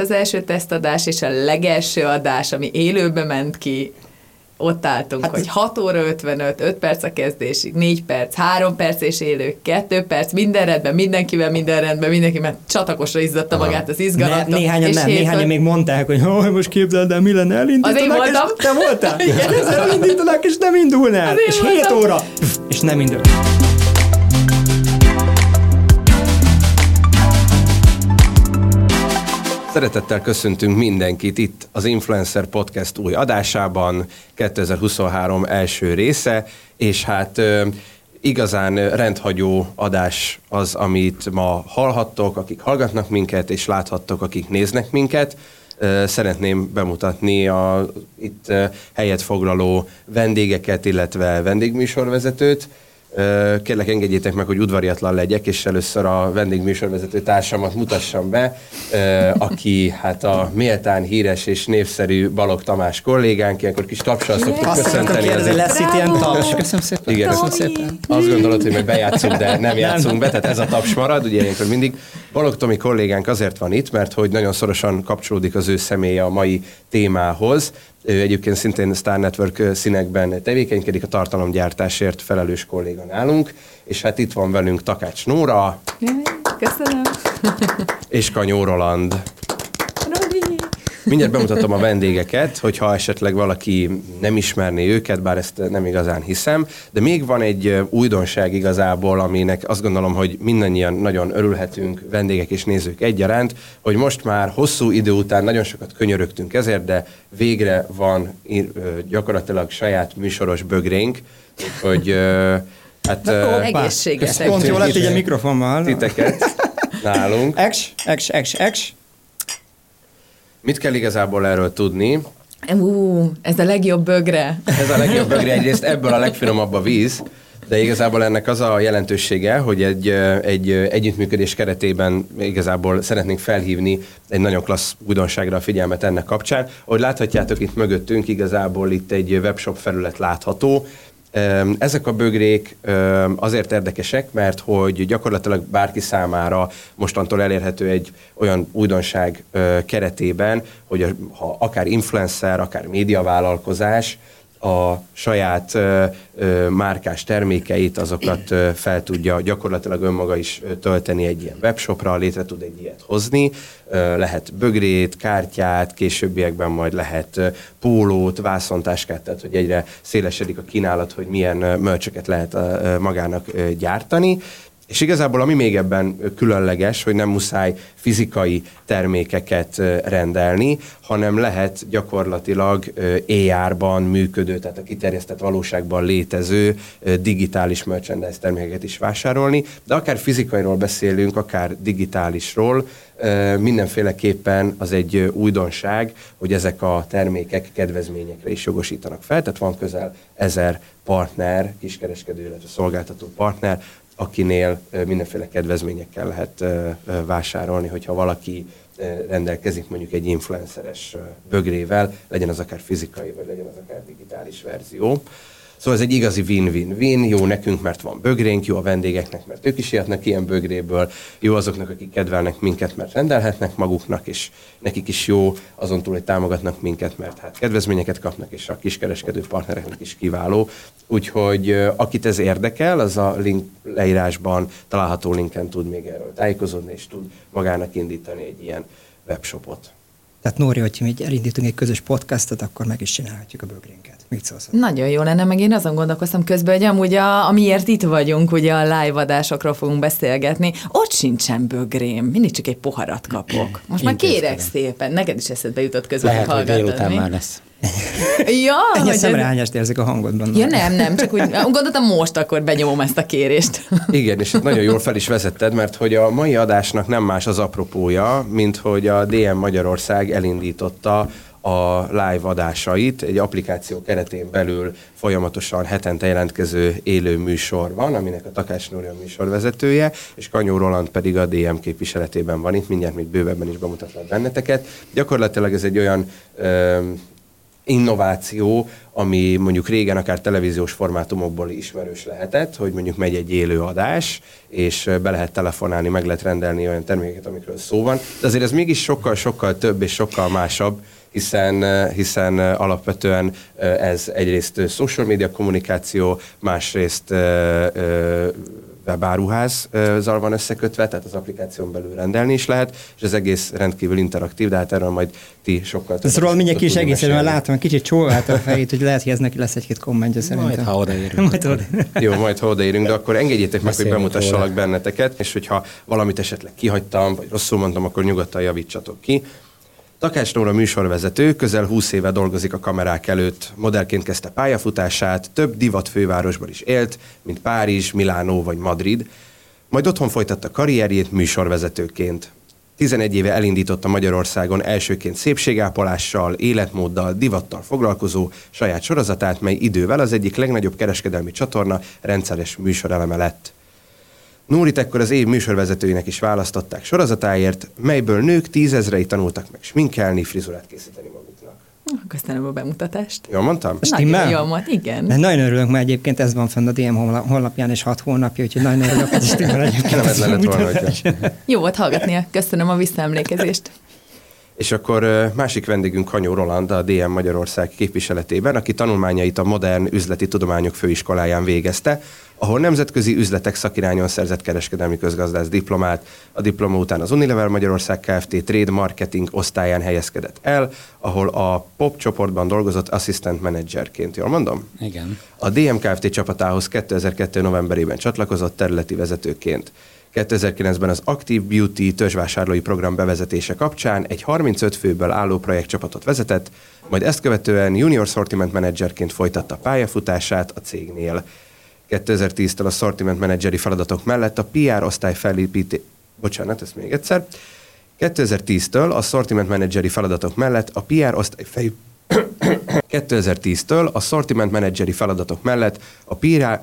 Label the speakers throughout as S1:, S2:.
S1: Az első tesztadás és a legelső adás, ami élőbe ment ki, ott álltunk, hát hogy 6 óra 55, 5 perc a kezdésig, 4 perc, 3 perc és élő, 2 perc, minden rendben, mindenkivel minden rendben, mindenki mert csatakosra izzatta magát az izgalomtól.
S2: Ne, néhányan nem, néhányan még mondták, hogy oh, most képzeld el, mi lenne, elindítanak,
S1: Az én voltam.
S2: és te voltál? Igen. elindítanak, és nem indulnál. És 7 óra, és nem indul.
S3: Szeretettel köszöntünk mindenkit itt az Influencer Podcast új adásában, 2023 első része, és hát igazán rendhagyó adás az, amit ma hallhattok, akik hallgatnak minket, és láthattok, akik néznek minket. Szeretném bemutatni a itt helyet foglaló vendégeket, illetve vendégműsorvezetőt. Kérlek engedjétek meg, hogy udvariatlan legyek, és először a vendégműsorvezető társamat mutassam be, aki hát a méltán híres és névszerű Balog Tamás kollégánk, ilyenkor kis tapsal szoktuk köszönteni.
S2: Azt lesz itt ilyen taps. Köszönöm szépen.
S3: Igen,
S2: Köszönöm
S3: szépen. Azt gondolod, hogy meg bejátszunk, de nem játszunk be, tehát ez a taps marad, ugye ilyenkor mindig. Balog Tomi kollégánk azért van itt, mert hogy nagyon szorosan kapcsolódik az ő személye a mai témához, ő egyébként szintén Star Network színekben tevékenykedik, a tartalomgyártásért felelős kolléga nálunk, és hát itt van velünk Takács Nóra.
S1: Köszönöm.
S3: És Kanyó Roland. Mindjárt bemutatom a vendégeket, hogyha esetleg valaki nem ismerné őket, bár ezt nem igazán hiszem, de még van egy újdonság igazából, aminek azt gondolom, hogy mindannyian nagyon örülhetünk, vendégek és nézők egyaránt, hogy most már hosszú idő után nagyon sokat könyörögtünk ezért, de végre van gyakorlatilag saját műsoros bögrénk, hogy hát...
S1: Egészséges.
S2: Pont jól lett így a mikrofonmal.
S3: Titeket nálunk.
S2: Ex, ex, ex, ex.
S3: Mit kell igazából erről tudni?
S1: Ú, ez a legjobb bögre.
S3: Ez a legjobb bögre, egyrészt ebből a legfinomabb a víz, de igazából ennek az a jelentősége, hogy egy, egy együttműködés keretében igazából szeretnénk felhívni egy nagyon klassz újdonságra a figyelmet ennek kapcsán. Ahogy láthatjátok itt mögöttünk, igazából itt egy webshop felület látható, ezek a bögrék azért érdekesek, mert hogy gyakorlatilag bárki számára mostantól elérhető egy olyan újdonság keretében, hogy ha akár influencer, akár médiavállalkozás, a saját ö, ö, márkás termékeit, azokat ö, fel tudja gyakorlatilag önmaga is tölteni egy ilyen webshopra, létre tud egy ilyet hozni. Ö, lehet bögrét, kártyát, későbbiekben majd lehet ö, pólót, vászontáskát, tehát hogy egyre szélesedik a kínálat, hogy milyen mölcsöket lehet ö, magának ö, gyártani. És igazából ami még ebben különleges, hogy nem muszáj fizikai termékeket rendelni, hanem lehet gyakorlatilag AR-ban működő, tehát a kiterjesztett valóságban létező digitális merchandise termékeket is vásárolni, de akár fizikairól beszélünk, akár digitálisról, mindenféleképpen az egy újdonság, hogy ezek a termékek kedvezményekre is jogosítanak fel, tehát van közel ezer partner, kiskereskedő, illetve szolgáltató partner, akinél mindenféle kedvezményekkel lehet vásárolni, hogyha valaki rendelkezik mondjuk egy influenceres bögrével, legyen az akár fizikai, vagy legyen az akár digitális verzió. Szóval ez egy igazi win-win-win, jó nekünk, mert van bögrénk, jó a vendégeknek, mert ők is jöhetnek ilyen bögréből, jó azoknak, akik kedvelnek minket, mert rendelhetnek maguknak, és nekik is jó azon túl, hogy támogatnak minket, mert hát kedvezményeket kapnak, és a kiskereskedő partnereknek is kiváló. Úgyhogy akit ez érdekel, az a link leírásban található linken tud még erről tájékozódni, és tud magának indítani egy ilyen webshopot.
S2: Tehát Nóri, hogy mi elindítunk egy közös podcastot, akkor meg is csinálhatjuk a bögrénket. Mit szólsz?
S1: Nagyon jó lenne, meg én azon gondolkoztam közben, hogy amúgy a, amiért itt vagyunk, ugye a live adásokról fogunk beszélgetni, ott sincsen bögrém, mindig csak egy poharat kapok. Most már kérek szépen, neked is eszedbe jutott közben
S4: Lehet, hogy délután már lesz.
S1: Ja,
S2: Ennyi hogy szemrehányást érzik a hangodban.
S1: Ja nem, nem, csak úgy gondoltam most akkor benyomom ezt a kérést.
S3: Igen, és nagyon jól fel is vezetted, mert hogy a mai adásnak nem más az apropója, mint hogy a DM Magyarország elindította a live adásait. Egy applikáció keretén belül folyamatosan hetente jelentkező élő műsor van, aminek a Takács Nóri a műsorvezetője, és Kanyó Roland pedig a DM képviseletében van itt, mindjárt még bővebben is bemutatlak benneteket. Gyakorlatilag ez egy olyan ö, innováció, ami mondjuk régen akár televíziós formátumokból ismerős lehetett, hogy mondjuk megy egy élő adás, és be lehet telefonálni, meg lehet rendelni olyan termékeket, amikről szó van. De azért ez mégis sokkal-sokkal több és sokkal másabb, hiszen, hiszen alapvetően ez egyrészt social media kommunikáció, másrészt webáruházzal van összekötve, tehát az applikáción belül rendelni is lehet, és az egész rendkívül interaktív, de hát erről majd ti sokkal
S2: többet. Szóval mindenki is egészen, mert látom, kicsit csóvált a fejét, hogy lehet, hogy ez neki lesz egy-két kommentje szerintem.
S4: Majd, ha odaérünk. majd
S3: oda. Jó, majd ha odaérünk, de akkor engedjétek meg, hogy bemutassalak benneteket, és hogyha valamit esetleg kihagytam, vagy rosszul mondtam, akkor nyugodtan javítsatok ki. Takács Nóra műsorvezető, közel 20 éve dolgozik a kamerák előtt. Modellként kezdte pályafutását, több divat fővárosban is élt, mint Párizs, Milánó vagy Madrid. Majd otthon folytatta karrierjét műsorvezetőként. 11 éve elindította Magyarországon elsőként szépségápolással, életmóddal, divattal foglalkozó saját sorozatát, mely idővel az egyik legnagyobb kereskedelmi csatorna rendszeres műsoreleme lett. Nórit ekkor az év műsorvezetőinek is választották sorozatáért, melyből nők tízezrei tanultak meg sminkelni, frizurát készíteni maguknak.
S1: Köszönöm a bemutatást.
S3: Jól mondtam?
S1: Nagyon jól mond, igen.
S2: De nagyon örülök, mert egyébként ez van fenn a DM honlapján és hat hónapja, úgyhogy nagyon örülök, hogy stimmel egyébként.
S3: Nem ez lett volna,
S1: Jó volt hallgatnia. Köszönöm a visszaemlékezést.
S3: És akkor másik vendégünk Kanyó Roland, a DM Magyarország képviseletében, aki tanulmányait a Modern Üzleti Tudományok Főiskoláján végezte, ahol nemzetközi üzletek szakirányon szerzett kereskedelmi közgazdász diplomát, a diploma után az Unilever Magyarország Kft. Trade Marketing osztályán helyezkedett el, ahol a POP csoportban dolgozott assistant managerként, jól mondom?
S4: Igen.
S3: A DM Kft. csapatához 2002. novemberében csatlakozott területi vezetőként. 2009-ben az Active Beauty törzsvásárlói program bevezetése kapcsán egy 35 főből álló projektcsapatot vezetett, majd ezt követően Junior Sortiment Managerként folytatta pályafutását a cégnél. 2010-től a Sortiment Manageri feladatok mellett a PR osztály felépíté... Bocsánat, ezt még egyszer. 2010-től a Sortiment Manageri feladatok mellett a PR osztály fej... 2010-től a Sortiment Manageri feladatok mellett a PR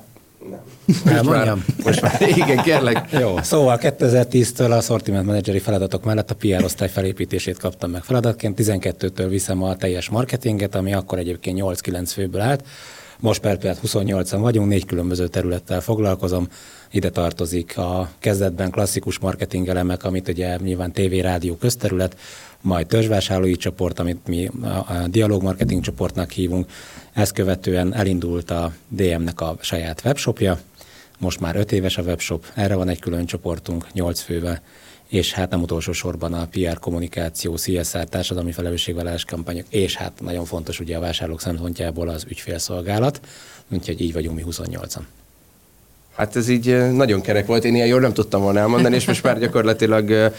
S4: nem. Most már,
S3: most már, igen, kérlek.
S4: Jó, szóval 2010-től a sortiment menedzseri feladatok mellett a PR osztály felépítését kaptam meg feladatként, 12-től viszem a teljes marketinget, ami akkor egyébként 8-9 főből állt. Most per pillanat 28-an vagyunk, négy különböző területtel foglalkozom. Ide tartozik a kezdetben klasszikus marketing elemek, amit ugye nyilván TV, rádió közterület, majd törzsvásárlói csoport, amit mi a dialog marketing csoportnak hívunk. Ezt követően elindult a DM-nek a saját webshopja, most már öt éves a webshop, erre van egy külön csoportunk, nyolc fővel, és hát nem utolsó sorban a PR kommunikáció, CSR, társadalmi felelősségvállalás kampányok, és hát nagyon fontos ugye a vásárlók szempontjából az ügyfélszolgálat, úgyhogy így vagyunk mi 28-an.
S3: Hát ez így nagyon kerek volt, én ilyen jól nem tudtam volna elmondani, és most már gyakorlatilag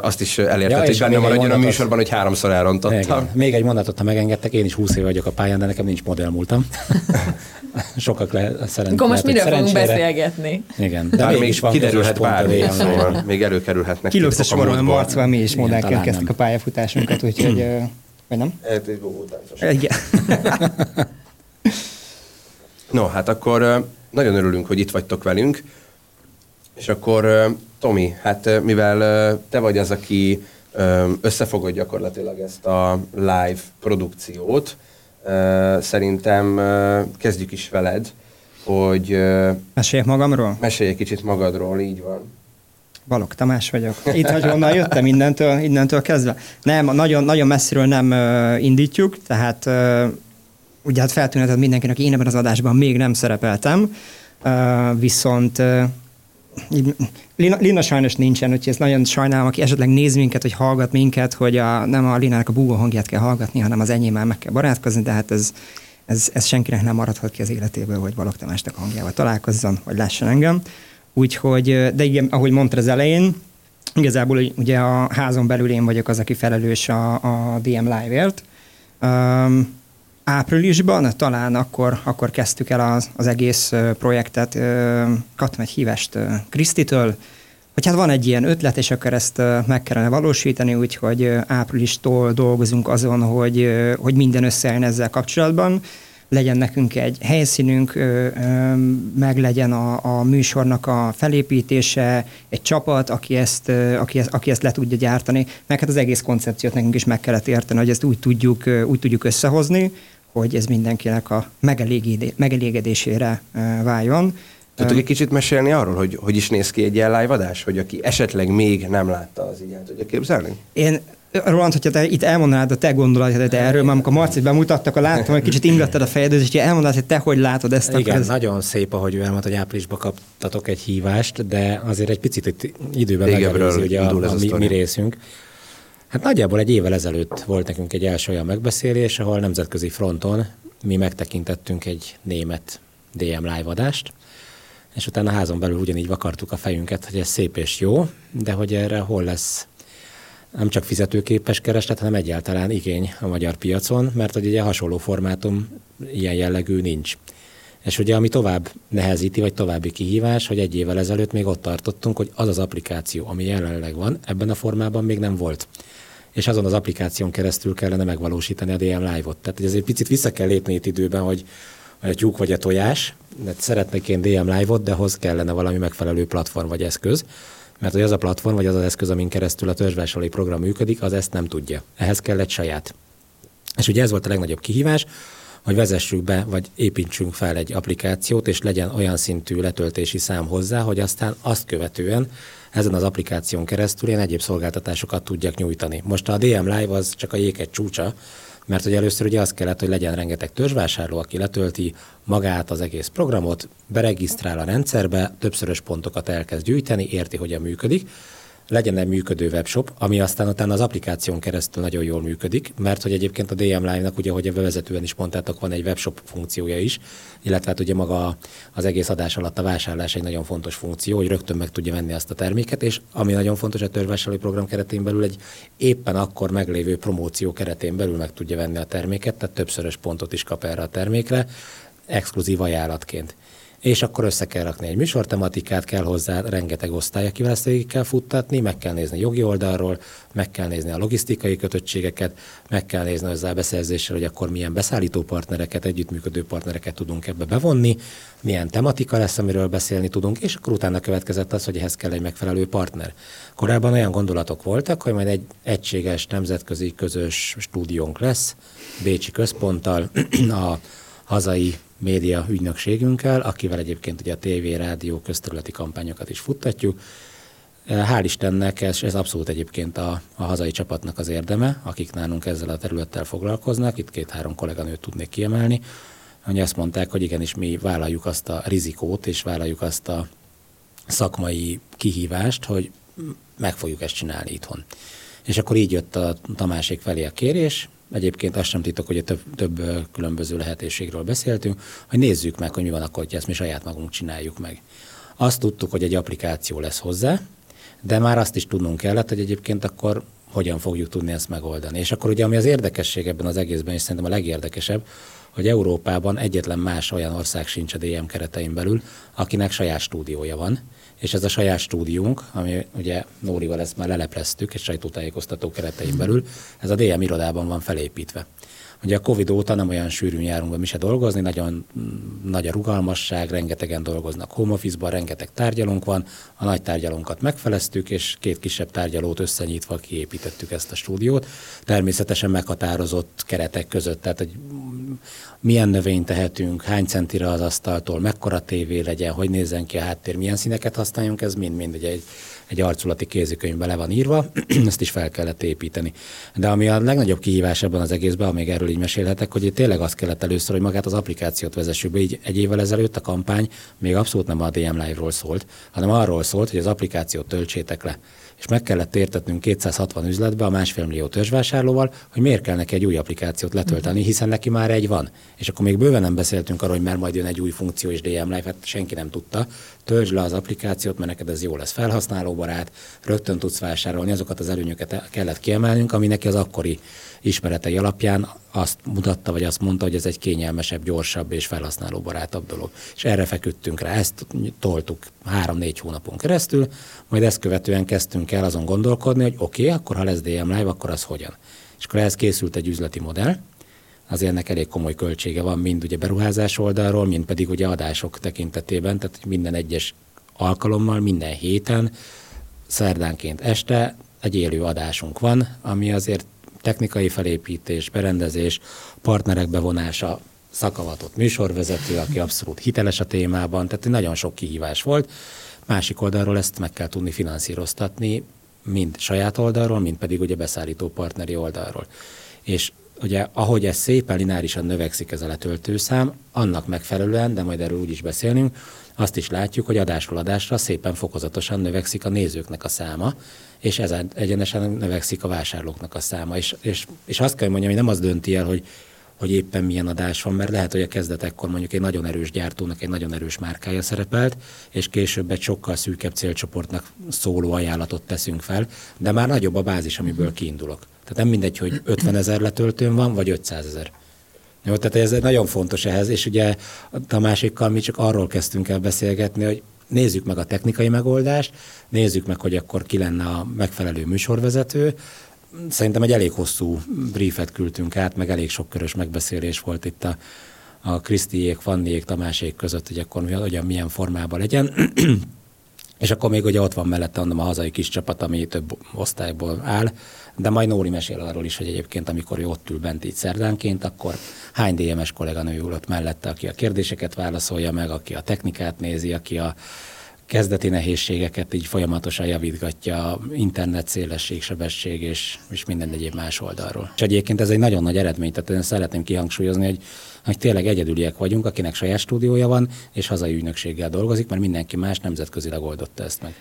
S3: azt is elérted, ja, hogy benne maradjon a műsorban, hogy háromszor elrontottam. Igen.
S4: Még egy mondatot, ha megengedtek, én is 20 éve vagyok a pályán, de nekem nincs modellmúltam. Sokak le, szerint,
S1: Akkor most miről fogunk beszélgetni?
S4: Igen,
S3: de még is van kiderülhet bármi, szóval még előkerülhetnek.
S2: Kilógsz a soron, Marcval mi is modellként kezdtük a pályafutásunkat, úgyhogy, vagy nem?
S3: Igen. No, hát akkor nagyon örülünk, hogy itt vagytok velünk. És akkor, Tomi, hát mivel te vagy az, aki összefogod gyakorlatilag ezt a live produkciót, szerintem kezdjük is veled, hogy...
S2: Meséljek magamról?
S3: Mesélj egy kicsit magadról, így van.
S2: Balog Tamás vagyok. Itt, hogy honnan jöttem, innentől, innentől kezdve. Nem, nagyon, nagyon messziről nem uh, indítjuk, tehát uh, ugye hát feltűnhetett mindenkinek, én ebben az adásban még nem szerepeltem, viszont Lina, Lina sajnos nincsen, úgyhogy ez nagyon sajnálom, aki esetleg néz minket, hogy hallgat minket, hogy a, nem a Linának a búgó hangját kell hallgatni, hanem az enyémmel meg kell barátkozni, de hát ez, ez, ez senkinek nem maradhat ki az életéből, hogy Balog Tamásnak a hangjával találkozzon, vagy lásson engem. Úgyhogy, de igen, ahogy mondta az elején, igazából ugye a házon belül én vagyok az, aki felelős a, a DM Live-ért. Um, áprilisban, talán akkor, akkor kezdtük el az, az egész projektet. Kaptam egy hívást Krisztitől, hogy hát van egy ilyen ötlet, és akkor ezt meg kellene valósítani, úgyhogy áprilistól dolgozunk azon, hogy, hogy minden összeálljon ezzel kapcsolatban. legyen nekünk egy helyszínünk, meg legyen a, a műsornak a felépítése, egy csapat, aki ezt, aki, ezt, aki ezt le tudja gyártani, meg hát az egész koncepciót nekünk is meg kellett érteni, hogy ezt úgy tudjuk, úgy tudjuk összehozni, hogy ez mindenkinek a megelégedésére váljon.
S3: Tudtok egy kicsit mesélni arról, hogy hogy is néz ki egy ilyen live adás? Hogy aki esetleg még nem látta, az így el tudja képzelni?
S2: Én Roland, hogyha te itt elmondanád a te gondolatodat erről, mert amikor Marcit bemutattak, a láttam, hogy kicsit ingattad a fejedet, és elmondanád, hogy te hogy látod ezt.
S4: Igen, ez... nagyon szép, ahogy ő elmondta, hogy áprilisban kaptatok egy hívást, de azért egy picit itt időben megelőzi ugye a, a, a mi, mi részünk. Hát nagyjából egy évvel ezelőtt volt nekünk egy első olyan megbeszélés, ahol nemzetközi fronton mi megtekintettünk egy német DM live adást, és utána házon belül ugyanígy vakartuk a fejünket, hogy ez szép és jó, de hogy erre hol lesz nem csak fizetőképes kereslet, hanem egyáltalán igény a magyar piacon, mert hogy ugye hasonló formátum ilyen jellegű nincs. És ugye ami tovább nehezíti, vagy további kihívás, hogy egy évvel ezelőtt még ott tartottunk, hogy az az applikáció, ami jelenleg van, ebben a formában még nem volt. És azon az applikáción keresztül kellene megvalósítani a DM Live-ot. Tehát azért picit vissza kell lépni itt időben, hogy a tyúk vagy a tojás, de szeretnék én DM Live-ot, de hoz kellene valami megfelelő platform vagy eszköz, mert hogy az a platform, vagy az az eszköz, amin keresztül a törzsvásárlói program működik, az ezt nem tudja. Ehhez kell egy saját. És ugye ez volt a legnagyobb kihívás, hogy vezessük be, vagy építsünk fel egy applikációt, és legyen olyan szintű letöltési szám hozzá, hogy aztán azt követően ezen az applikáción keresztül ilyen egyéb szolgáltatásokat tudjak nyújtani. Most a DM Live az csak a jéket csúcsa, mert hogy először ugye az kellett, hogy legyen rengeteg törzsvásárló, aki letölti magát az egész programot, beregisztrál a rendszerbe, többszörös pontokat elkezd gyűjteni, érti, hogyan működik, legyen egy működő webshop, ami aztán utána az applikáción keresztül nagyon jól működik, mert hogy egyébként a DM Live-nak, ugye, ahogy a bevezetően is mondtátok, van egy webshop funkciója is, illetve hát ugye maga az egész adás alatt a vásárlás egy nagyon fontos funkció, hogy rögtön meg tudja venni azt a terméket, és ami nagyon fontos a törvásárlói program keretén belül, egy éppen akkor meglévő promóció keretén belül meg tudja venni a terméket, tehát többszörös pontot is kap erre a termékre, exkluzív ajánlatként és akkor össze kell rakni egy műsortematikát, kell hozzá rengeteg osztály, kell futtatni, meg kell nézni jogi oldalról, meg kell nézni a logisztikai kötöttségeket, meg kell nézni hozzá a beszerzéssel, hogy akkor milyen beszállító partnereket, együttműködő partnereket tudunk ebbe bevonni, milyen tematika lesz, amiről beszélni tudunk, és akkor utána következett az, hogy ehhez kell egy megfelelő partner. Korábban olyan gondolatok voltak, hogy majd egy egységes nemzetközi közös stúdiónk lesz, Bécsi központtal, a hazai média ügynökségünkkel, akivel egyébként ugye a TV, rádió, közterületi kampányokat is futtatjuk. Hál' Istennek ez, ez abszolút egyébként a, a hazai csapatnak az érdeme, akik nálunk ezzel a területtel foglalkoznak, itt két-három kolléganőt tudnék kiemelni, hogy azt mondták, hogy igenis mi vállaljuk azt a rizikót, és vállaljuk azt a szakmai kihívást, hogy meg fogjuk ezt csinálni itthon. És akkor így jött a Tamásék felé a kérés, Egyébként azt sem titok, hogy több, több különböző lehetőségről beszéltünk, hogy nézzük meg, hogy mi van akkor, hogy ezt mi saját magunk csináljuk meg. Azt tudtuk, hogy egy applikáció lesz hozzá, de már azt is tudnunk kellett, hogy egyébként akkor hogyan fogjuk tudni ezt megoldani. És akkor ugye, ami az érdekesség ebben az egészben, és szerintem a legérdekesebb, hogy Európában egyetlen más olyan ország sincs a DM keretein belül, akinek saját stúdiója van, és ez a saját stúdiónk, ami ugye Nórival ezt már lelepleztük, egy sajtótájékoztató keretein belül, ez a DM irodában van felépítve. Ugye a Covid óta nem olyan sűrűn járunk be mi se dolgozni, nagyon mm, nagy a rugalmasság, rengetegen dolgoznak home office-ban, rengeteg tárgyalónk van, a nagy tárgyalónkat megfeleztük, és két kisebb tárgyalót összenyitva kiépítettük ezt a stúdiót. Természetesen meghatározott keretek között, tehát hogy milyen növényt tehetünk, hány centire az asztaltól, mekkora tévé legyen, hogy nézzen ki a háttér, milyen színeket használjunk, ez mind-mind egy, egy arculati kézikönyvbe le van írva, ezt is fel kellett építeni. De ami a legnagyobb kihívás ebben az egészben, amíg erről így mesélhetek, hogy tényleg az kellett először, hogy magát az applikációt vezessük be. Így egy évvel ezelőtt a kampány még abszolút nem a DM Live-ról szólt, hanem arról szólt, hogy az applikációt töltsétek le és meg kellett értetnünk 260 üzletbe a másfél millió törzsvásárlóval, hogy miért kell neki egy új applikációt letölteni, hiszen neki már egy van. És akkor még bőven nem beszéltünk arról, hogy mert majd jön egy új funkció és DM Live, hát senki nem tudta. Töltsd le az applikációt, mert neked ez jó lesz felhasználóbarát, rögtön tudsz vásárolni, azokat az előnyöket kellett kiemelnünk, ami neki az akkori ismeretei alapján azt mutatta, vagy azt mondta, hogy ez egy kényelmesebb, gyorsabb és felhasználóbarátabb dolog. És erre feküdtünk rá, ezt toltuk három-négy hónapon keresztül, majd ezt követően kezdtünk el azon gondolkodni, hogy oké, okay, akkor ha lesz DM Live, akkor az hogyan. És akkor ehhez készült egy üzleti modell, azért ennek elég komoly költsége van, mind ugye beruházás oldalról, mind pedig ugye adások tekintetében, tehát minden egyes alkalommal, minden héten, szerdánként este egy élő adásunk van, ami azért technikai felépítés, berendezés, partnerek bevonása, szakavatott műsorvezető, aki abszolút hiteles a témában, tehát nagyon sok kihívás volt. Másik oldalról ezt meg kell tudni finanszíroztatni, mind saját oldalról, mind pedig ugye beszállító partneri oldalról. És ugye ahogy ez szépen lineárisan növekszik ez a letöltőszám, annak megfelelően, de majd erről úgy is beszélünk, azt is látjuk, hogy adásról adásra szépen fokozatosan növekszik a nézőknek a száma, és ez egyenesen növekszik a vásárlóknak a száma. És, és, és azt kell mondjam, hogy nem az dönti el, hogy hogy éppen milyen adás van, mert lehet, hogy a kezdetekkor mondjuk egy nagyon erős gyártónak egy nagyon erős márkája szerepelt, és később egy sokkal szűkebb célcsoportnak szóló ajánlatot teszünk fel, de már nagyobb a bázis, amiből kiindulok. Tehát nem mindegy, hogy 50 ezer letöltőn van, vagy 500 ezer. Jó, tehát ez nagyon fontos ehhez, és ugye a másikkal mi csak arról kezdtünk el beszélgetni, hogy nézzük meg a technikai megoldást, nézzük meg, hogy akkor ki lenne a megfelelő műsorvezető, szerintem egy elég hosszú briefet küldtünk át, meg elég sok körös megbeszélés volt itt a, a Krisztiék, Fanniék, Tamásék között, hogy akkor hogyan, milyen formában legyen. És akkor még ugye ott van mellette mondom, a hazai kis csapat, ami több osztályból áll, de majd Nóri mesél arról is, hogy egyébként amikor ő ott ül bent így szerdánként, akkor hány DMS kolléganő ül ott mellette, aki a kérdéseket válaszolja meg, aki a technikát nézi, aki a kezdeti nehézségeket így folyamatosan javítgatja internet szélesség, sebesség és, és minden egyéb más oldalról. És egyébként ez egy nagyon nagy eredmény, tehát én szeretném kihangsúlyozni, hogy, hogy tényleg egyedüliek vagyunk, akinek saját stúdiója van, és hazai ügynökséggel dolgozik, mert mindenki más nemzetközileg oldotta ezt meg.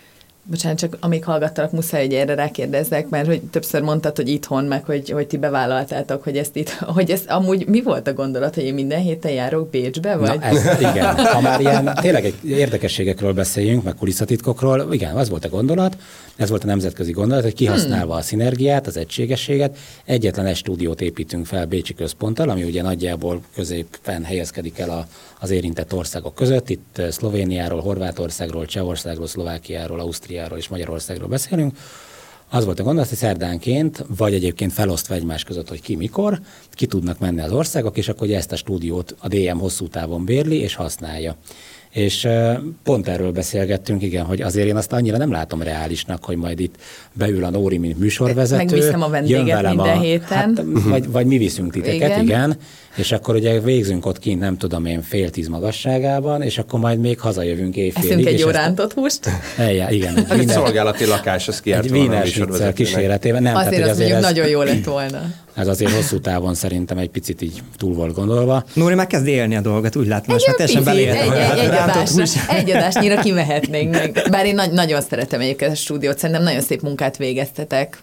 S1: Bocsánat, csak amíg hallgattalak, muszáj, hogy erre rákérdezzek, mert hogy többször mondtad, hogy itthon, meg hogy, hogy ti bevállaltátok, hogy ezt itt, hogy ez amúgy mi volt a gondolat, hogy én minden héten járok Bécsbe, vagy?
S4: Na, ez, igen, ha már ilyen tényleg egy érdekességekről beszéljünk, meg kulisszatitkokról, igen, az volt a gondolat, ez volt a nemzetközi gondolat, hogy kihasználva hmm. a szinergiát, az egységességet, egyetlen egy stúdiót építünk fel Bécsi központtal, ami ugye nagyjából középen helyezkedik el a, az érintett országok között. Itt eh, Szlovéniáról, Horvátországról, Csehországról, Szlovákiáról, Ausztriáról és Magyarországról beszélünk. Az volt a gondolat, hogy szerdánként, vagy egyébként felosztva egymás között, hogy ki mikor, ki tudnak menni az országok, és akkor ezt a stúdiót a DM hosszú távon bérli és használja. És pont erről beszélgettünk, igen, hogy azért én azt annyira nem látom reálisnak, hogy majd itt beül a Nóri, mint műsorvezető.
S1: Megviszem a vendéget minden a, héten. Hát,
S4: vagy, vagy mi viszünk titeket, igen. igen. És akkor ugye végzünk ott kint, nem tudom én, fél tíz magasságában, és akkor majd még hazajövünk éjfélig.
S1: Eszünk egy jó rántott húst.
S4: Eljá, igen.
S3: Egy, egy szolgálati lakás, az kiárt
S4: Egy vínes kíséretében.
S1: Nem, azért, tehát, az azért ez, nagyon jó lett volna.
S4: Ez azért hosszú távon szerintem egy picit így túl volt gondolva.
S2: Nóri már kezd élni a dolgot, úgy látom, most már teljesen.
S1: Egy, egy, egy, adásra, egy adásnyira kimehetnénk meg. Bár én nagy, nagyon szeretem egyébként a stúdiót, szerintem nagyon szép munkát végeztetek.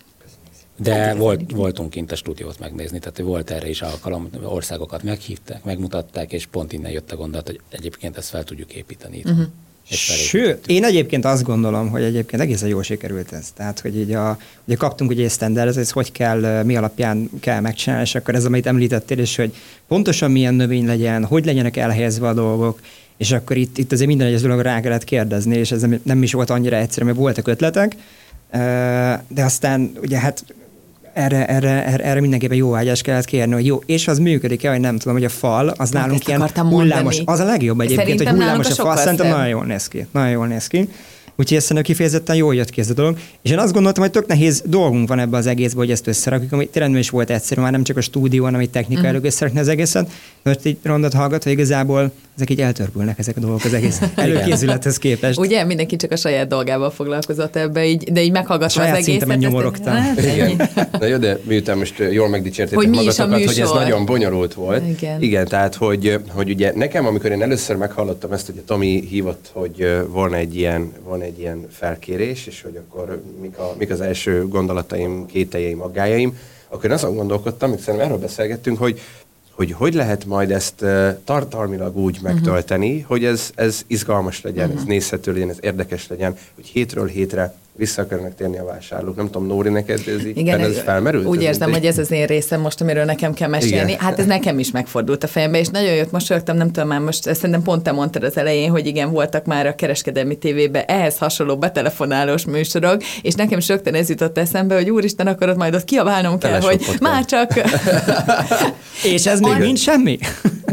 S4: De hát, volt, voltunk kint a stúdiót megnézni, tehát volt erre is alkalom, országokat meghívták, megmutatták, és pont innen jött a gondolat, hogy egyébként ezt fel tudjuk építeni itt. Uh-huh.
S2: Sőt, én egyébként azt gondolom, hogy egyébként egészen jól sikerült ez. Tehát, hogy így a, ugye kaptunk ugye egy standard, ez hogy kell, mi alapján kell megcsinálni, és akkor ez, amit említettél is, hogy pontosan milyen növény legyen, hogy legyenek elhelyezve a dolgok, és akkor itt, itt azért minden egyes dologra rá kellett kérdezni, és ez nem, nem is volt annyira egyszerű, mert voltak ötletek, de aztán ugye hát erre, erre, erre, erre mindenképpen jó ágyás kellett kérni, hogy jó, és az működik-e, vagy nem tudom, hogy a fal, az Pont nálunk ilyen hullámos, mondani. az a legjobb egyébként, Szerintem hogy hullámos a fal, szerintem nagyon jól néz ki, nagyon jól néz ki. Úgyhogy ezt szerintem kifejezetten jól jött ki ez a dolog. És én azt gondoltam, hogy tök nehéz dolgunk van ebbe az egészbe, hogy ezt összerakjuk, ami tényleg is volt egyszerű, már nem csak a stúdió, hanem egy technika mm. előbb összerakni az egészet. Most egy rondot hallgatva igazából ezek így eltörpülnek ezek a dolgok az egész előkészülethez képest.
S1: Ugye mindenki csak a saját dolgával foglalkozott ebbe, így, de így meghallgatva az egészet.
S2: Saját nyomorogtam.
S3: Igen. Na jó, de miután most jól megdicsértétek hogy magatokat, hogy ez nagyon bonyolult volt. Igen. Igen, tehát hogy, hogy ugye nekem, amikor én először meghallottam ezt, hogy a Tomi hívott, hogy van egy ilyen, van egy ilyen felkérés, és hogy akkor mik, a, mik az első gondolataim, kételjeim, aggájaim, akkor én azon gondolkodtam, hogy szerintem erről beszélgettünk, hogy hogy hogy lehet majd ezt tartalmilag úgy uh-huh. megtölteni, hogy ez, ez izgalmas legyen, uh-huh. ez nézhető legyen, ez érdekes legyen, hogy hétről hétre vissza akarnak térni a vásárlók. Nem tudom, Nóri, neked ez így
S1: Igen,
S3: ez felmerült?
S1: Úgy
S3: ez
S1: érzem,
S3: mint
S1: hogy ez az én részem most, amiről nekem kell mesélni.
S3: Igen.
S1: Hát ez nekem is megfordult a fejembe, és nagyon jött, mosolyogtam, nem tudom már most, szerintem pont te mondtad az elején, hogy igen, voltak már a kereskedelmi tévében ehhez hasonló betelefonálós műsorok, és nekem is rögtön ez jutott eszembe, hogy úristen, akkor ott majd ott kiabálnom kell, hogy már csak
S2: És ez még nincs semmi?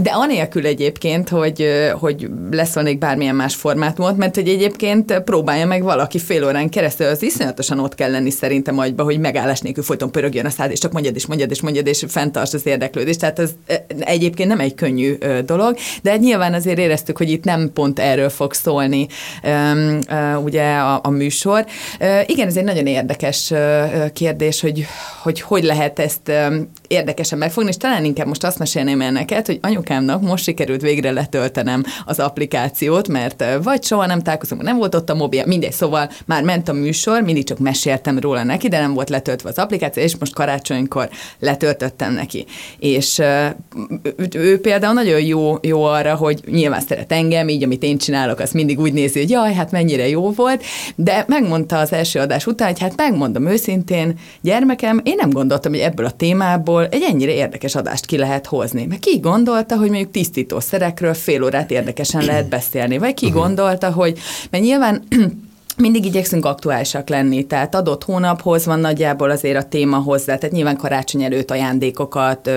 S1: De anélkül egyébként, hogy, hogy leszólnék bármilyen más formátumot, mert hogy egyébként próbálja meg valaki fél órán keresztül, az iszonyatosan ott kell lenni szerintem agyba, hogy megállás nélkül folyton pörögjön a szád, és csak mondjad és mondjad és mondjad, és fenntartsd az érdeklődést. Tehát ez ö, egyébként nem egy könnyű dolog, de nyilván azért éreztük, hogy itt nem pont erről fog szólni ugye a, a műsor. Igen, ez egy nagyon érdekes kérdés, hogy, hogy hogy lehet ezt érdekesen megfogni, és talán inkább most azt mesélném el neked, hogy anyukámnak most sikerült végre letöltenem az applikációt, mert vagy soha nem találkozunk, nem volt ott a mobil, mindegy, szóval már ment a műsor, mindig csak meséltem róla neki, de nem volt letöltve az applikáció, és most karácsonykor letöltöttem neki. És ő például nagyon jó, jó arra, hogy nyilván szeret engem, így amit én csinálok, azt mindig úgy nézi, hogy jaj, hát mennyire jó volt, de megmondta az első adás után, hogy hát megmondom őszintén, gyermekem, én nem gondoltam, hogy ebből a témából egy ennyire érdekes adást ki lehet hozni. Mert ki gondolta, hogy mondjuk tisztítószerekről fél órát érdekesen lehet beszélni, vagy ki gondolta, hogy, mert nyilván mindig igyekszünk aktuálisak lenni, tehát adott hónaphoz van nagyjából azért a téma hozzá, tehát nyilván karácsony előtt ajándékokat,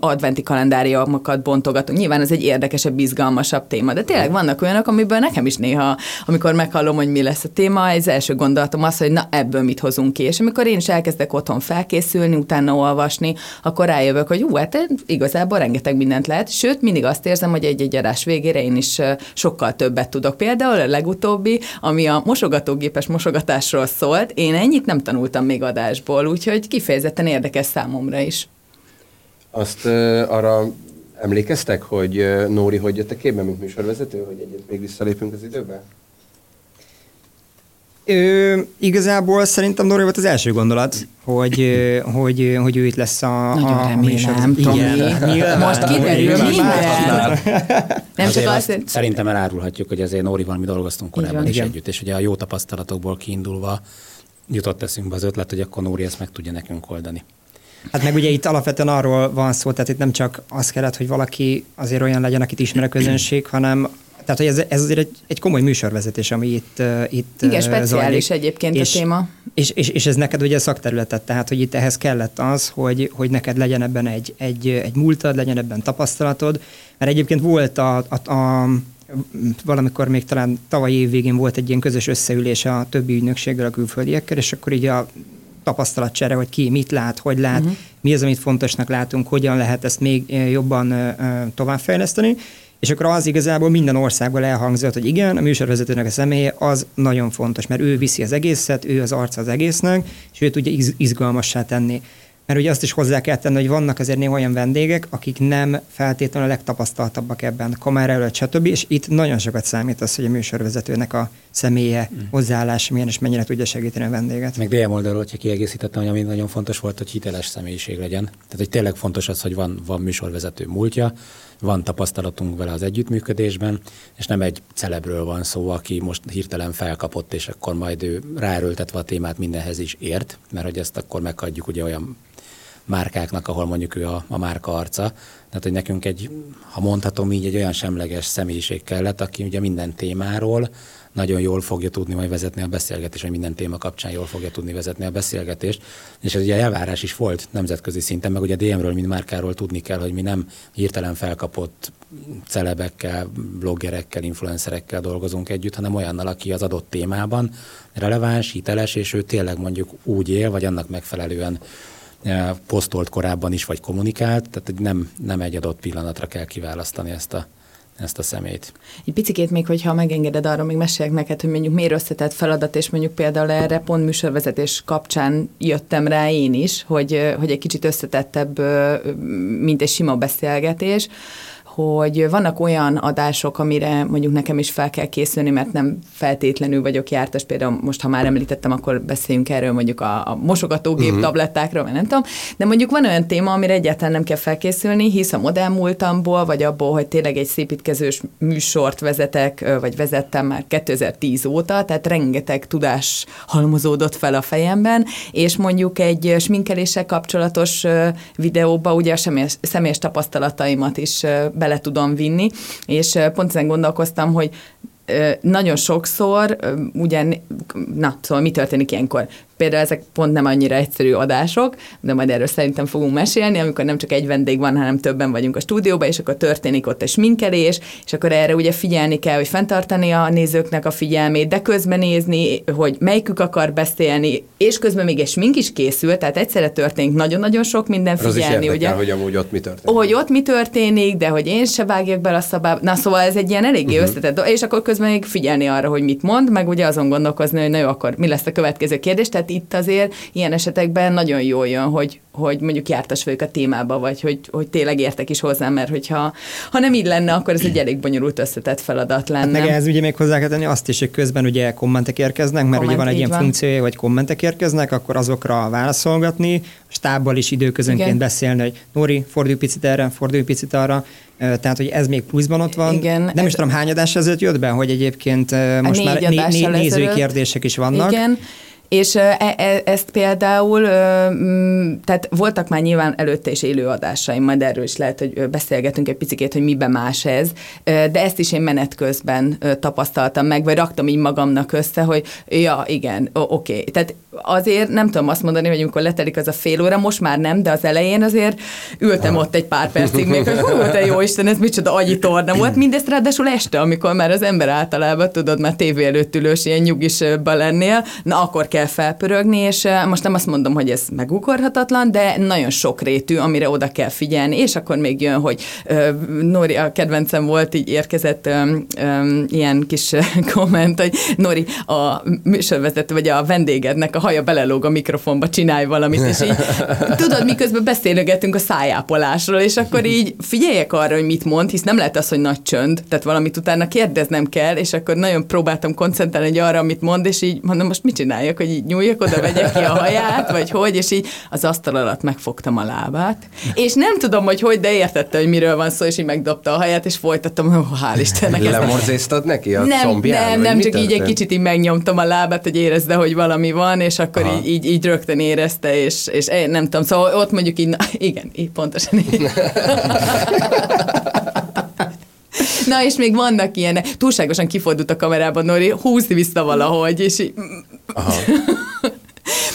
S1: adventi kalendáriumokat bontogatunk, nyilván ez egy érdekesebb, izgalmasabb téma, de tényleg vannak olyanok, amiből nekem is néha, amikor meghallom, hogy mi lesz a téma, az első gondolatom az, hogy na ebből mit hozunk ki, és amikor én is elkezdek otthon felkészülni, utána olvasni, akkor rájövök, hogy ú, hát igazából rengeteg mindent lehet, sőt, mindig azt érzem, hogy egy-egy végére én is sokkal többet tudok. Például a legutóbbi, ami a mosogatógépes mosogatásról szólt, én ennyit nem tanultam még adásból, úgyhogy kifejezetten érdekes számomra is.
S3: Azt uh, arra emlékeztek, hogy uh, Nóri hogy jött a képbe, mint műsorvezető, hogy egyet még visszalépünk az időbe?
S2: Ö, igazából szerintem Nori volt az első gondolat, hogy, hogy, hogy ő itt lesz a,
S1: Nagyon
S2: a,
S1: remélem. Tomi. Most kiderül minden. Nem csak azt,
S4: szerintem elárulhatjuk, hogy azért Nórival mi dolgoztunk korábban is
S2: Igen.
S4: együtt, és ugye a jó tapasztalatokból kiindulva jutott eszünkbe az ötlet, hogy akkor Nóri ezt meg tudja nekünk oldani.
S2: Hát meg ugye itt alapvetően arról van szó, tehát itt nem csak az kellett, hogy valaki azért olyan legyen, akit ismer a közönség, hanem tehát, hogy ez, ez azért egy, egy komoly műsorvezetés, ami itt, itt
S1: Igen, speciális
S2: zajlik.
S1: egyébként
S2: és,
S1: a téma.
S2: És, és, és ez neked ugye szakterületet, tehát hogy itt ehhez kellett az, hogy, hogy neked legyen ebben egy, egy, egy múltad, legyen ebben tapasztalatod, mert egyébként volt a, a, a valamikor még talán tavaly év végén volt egy ilyen közös összeülés a többi ügynökséggel, a külföldiekkel, és akkor így a tapasztalatcsere, hogy ki mit lát, hogy lát, uh-huh. mi az, amit fontosnak látunk, hogyan lehet ezt még jobban továbbfejleszteni, és akkor az igazából minden országból elhangzott, hogy igen, a műsorvezetőnek a személye az nagyon fontos, mert ő viszi az egészet, ő az arca az egésznek, és ő tudja iz- izgalmassá tenni. Mert ugye azt is hozzá kell tenni, hogy vannak azért néha olyan vendégek, akik nem feltétlenül a legtapasztaltabbak ebben, kamera előtt, stb. És itt nagyon sokat számít az, hogy a műsorvezetőnek a személye, hozzáállása milyen, és mennyire tudja segíteni a vendéget.
S4: Meg DM oldalról, hogyha kiegészítettem, hogy ami nagyon fontos volt, hogy hiteles személyiség legyen. Tehát, hogy tényleg fontos az, hogy van, van műsorvezető múltja, van tapasztalatunk vele az együttműködésben, és nem egy celebről van szó, aki most hirtelen felkapott, és akkor majd ő ráerőltetve a témát mindenhez is ért, mert hogy ezt akkor meghagyjuk ugye olyan márkáknak, ahol mondjuk ő a, a márka arca. Tehát, hogy nekünk egy, ha mondhatom így, egy olyan semleges személyiség kellett, aki ugye minden témáról nagyon jól fogja tudni majd vezetni a beszélgetést, vagy minden téma kapcsán jól fogja tudni vezetni a beszélgetést. És ez ugye elvárás is volt nemzetközi szinten, meg ugye DM-ről, mint márkáról tudni kell, hogy mi nem hirtelen felkapott celebekkel, bloggerekkel, influencerekkel dolgozunk együtt, hanem olyannal, aki az adott témában releváns, hiteles, és ő tényleg mondjuk úgy él, vagy annak megfelelően eh, posztolt korábban is, vagy kommunikált, tehát nem, nem egy adott pillanatra kell kiválasztani ezt a, ezt a szemét.
S1: Egy picikét még, hogyha megengeded, arról még meséljek neked, hogy mondjuk miért összetett feladat, és mondjuk például erre pont műsorvezetés kapcsán jöttem rá én is, hogy, hogy egy kicsit összetettebb, mint egy sima beszélgetés, hogy vannak olyan adások, amire mondjuk nekem is fel kell készülni, mert nem feltétlenül vagyok jártas, például most, ha már említettem, akkor beszéljünk erről mondjuk a, a mosogatógép uh-huh. tablettákról, vagy nem tudom, de mondjuk van olyan téma, amire egyáltalán nem kell felkészülni, hisz a modellmúltamból, vagy abból, hogy tényleg egy szépítkezős műsort vezetek, vagy vezettem már 2010 óta, tehát rengeteg tudás halmozódott fel a fejemben, és mondjuk egy sminkeléssel kapcsolatos videóba ugye a személyes, személyes tapasztalataimat is bele tudom vinni, és pont ezen gondolkoztam, hogy nagyon sokszor, ugye, na, szóval mi történik ilyenkor? Például ezek pont nem annyira egyszerű adások, de majd erről szerintem fogunk mesélni, amikor nem csak egy vendég van, hanem többen vagyunk a stúdióban, és akkor történik ott egy sminkelés, és akkor erre ugye figyelni kell, hogy fenntartani a nézőknek a figyelmét, de közben nézni, hogy melyikük akar beszélni, és közben még egy smink is készül, tehát egyszerre történik nagyon-nagyon sok minden figyelni,
S3: az
S1: ugye?
S3: hogy amúgy ott mi történik.
S1: Hogy ott mi történik, de hogy én se vágjak bele a szabába. Na szóval ez egy ilyen eléggé uh-huh. összetett, és akkor közben még figyelni arra, hogy mit mond, meg ugye azon gondolkozni, hogy na jó, akkor mi lesz a következő kérdés. Tehát itt azért ilyen esetekben nagyon jól jön, hogy, hogy mondjuk jártas vagyok a témába, vagy hogy, hogy tényleg értek is hozzá, mert hogyha ha nem így lenne, akkor ez egy elég bonyolult összetett feladat lenne.
S2: Hát meg ehhez ugye még hozzá kell tenni azt is, hogy közben ugye kommentek érkeznek, mert Komment, ugye van egy ilyen van. funkciója, hogy kommentek érkeznek, akkor azokra válaszolgatni, a stábbal is időközönként Igen. beszélni, hogy Nóri, fordulj picit erre, fordulj picit arra, tehát, hogy ez még pluszban ott van. Igen, nem is tudom, hány adás ezért jött be, hogy egyébként most már né- né- nézői kérdések is vannak.
S1: Igen, és e, e, ezt például, tehát voltak már nyilván előtte is élőadásaim, majd erről is lehet, hogy beszélgetünk egy picit, hogy miben más ez, de ezt is én menet közben tapasztaltam meg, vagy raktam így magamnak össze, hogy ja, igen, oké. Okay. Tehát azért nem tudom azt mondani, hogy amikor letelik az a fél óra, most már nem, de az elején azért ültem ott egy pár percig még, hogy hú, te jó Isten, ez micsoda agyi torna volt. Mindezt ráadásul este, amikor már az ember általában, tudod, már tévé előtt ülős, ilyen nyugisba lennél, na akkor kell felpörögni, és most nem azt mondom, hogy ez megugorhatatlan, de nagyon sokrétű, amire oda kell figyelni, és akkor még jön, hogy uh, Nori, a kedvencem volt, így érkezett um, um, ilyen kis komment, hogy Nori, a műsorvezető, vagy a vendégednek a haja belelóg a mikrofonba, csinálj valamit, és így tudod, miközben beszélgetünk a szájápolásról, és akkor így figyeljek arra, hogy mit mond, hisz nem lehet az, hogy nagy csönd, tehát valamit utána kérdeznem kell, és akkor nagyon próbáltam koncentrálni hogy arra, amit mond, és így mondom, most mit csináljak, hogy így nyúljak oda, vegyek ki a haját, vagy hogy, és így az asztal alatt megfogtam a lábát, és nem tudom, hogy hogy, de értette, hogy miről van szó, és így megdobta a haját, és folytattam, oh, hál' Istennek.
S3: Lemorzéztad neki a
S1: nem,
S3: szombján,
S1: Nem, nem, csak így egy kicsit így megnyomtam a lábát, hogy érezze, hogy valami van, és akkor így, így, így, rögtön érezte, és, és nem tudom, szóval ott mondjuk így, na, igen, így pontosan így. Na, és még vannak ilyenek. Túlságosan kifordult a kamerában, Nori, húzd vissza valahogy, és így... Aha.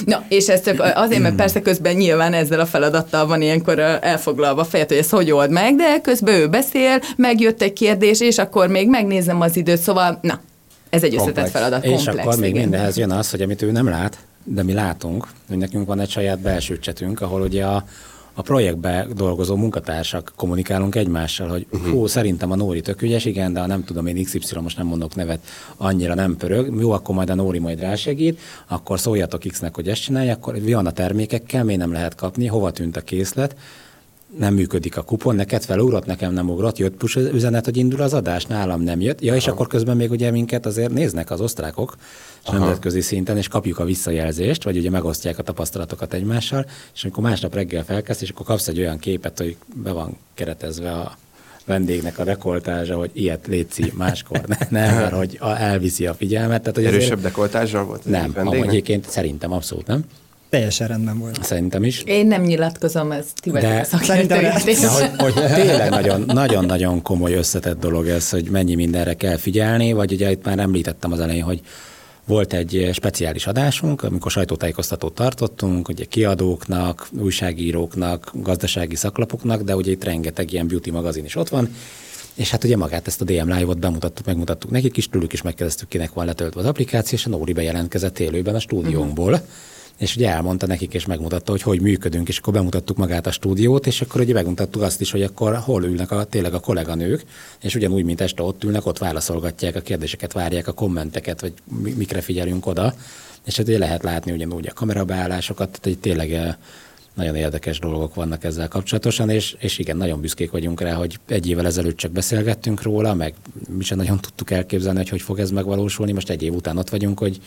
S1: Na, és ez csak azért, mert persze közben nyilván ezzel a feladattal van ilyenkor elfoglalva fejed, hogy ez hogy old meg, de közben ő beszél, megjött egy kérdés, és akkor még megnézem az időt, szóval, na, ez egy összetett feladat,
S4: komplex. És akkor még igen. mindenhez jön az, hogy amit ő nem lát, de mi látunk, hogy nekünk van egy saját belső csetünk, ahol ugye a, a projektbe dolgozó munkatársak kommunikálunk egymással, hogy uh-huh. hú, szerintem a Nóri tök ügyes, igen, de nem tudom, én XY, most nem mondok nevet, annyira nem pörög, jó, akkor majd a Nóri majd rásegít, akkor szóljatok X-nek, hogy ezt csinálja, akkor van a termékekkel, miért nem lehet kapni, hova tűnt a készlet, nem működik a kupon, neked felugrott, nekem nem ugrott, jött push üzenet, hogy indul az adás, nálam nem jött. Ja, és Aha. akkor közben még ugye minket azért néznek az osztrákok, és nemzetközi szinten, és kapjuk a visszajelzést, vagy ugye megosztják a tapasztalatokat egymással, és amikor másnap reggel felkezd, és akkor kapsz egy olyan képet, hogy be van keretezve a vendégnek a dekoltázsa, hogy ilyet létszi máskor, ne, nem, mert hogy elviszi a figyelmet. Tehát, hogy
S3: Erősebb dekoltázsa volt?
S4: Nem, egyébként szerintem abszolút nem.
S2: Teljesen rendben volt.
S4: Szerintem is.
S1: Én nem nyilatkozom, ez ti
S4: de, szerintem de, hogy, hogy tényleg nagyon, nagyon-nagyon komoly összetett dolog ez, hogy mennyi mindenre kell figyelni, vagy ugye itt már említettem az elején, hogy volt egy speciális adásunk, amikor sajtótájékoztatót tartottunk, ugye kiadóknak, újságíróknak, gazdasági szaklapoknak, de ugye itt rengeteg ilyen beauty magazin is ott van, és hát ugye magát ezt a DM Live-ot bemutattuk, megmutattuk nekik is, tőlük is megkezdtük, kinek van letöltve az applikáció, és a Nóri bejelentkezett élőben a stúdiónkból. Uh-huh és ugye elmondta nekik, és megmutatta, hogy hogy működünk, és akkor bemutattuk magát a stúdiót, és akkor ugye megmutattuk azt is, hogy akkor hol ülnek a, tényleg a kolléganők, és ugyanúgy, mint este ott ülnek, ott válaszolgatják a kérdéseket, várják a kommenteket, vagy mikre figyelünk oda, és hát ugye lehet látni ugyanúgy a kamerabeállásokat, tehát egy tényleg eh, nagyon érdekes dolgok vannak ezzel kapcsolatosan, és, és igen, nagyon büszkék vagyunk rá, hogy egy évvel ezelőtt csak beszélgettünk róla, meg mi sem nagyon tudtuk elképzelni, hogy hogy fog ez megvalósulni. Most egy év után ott vagyunk, hogy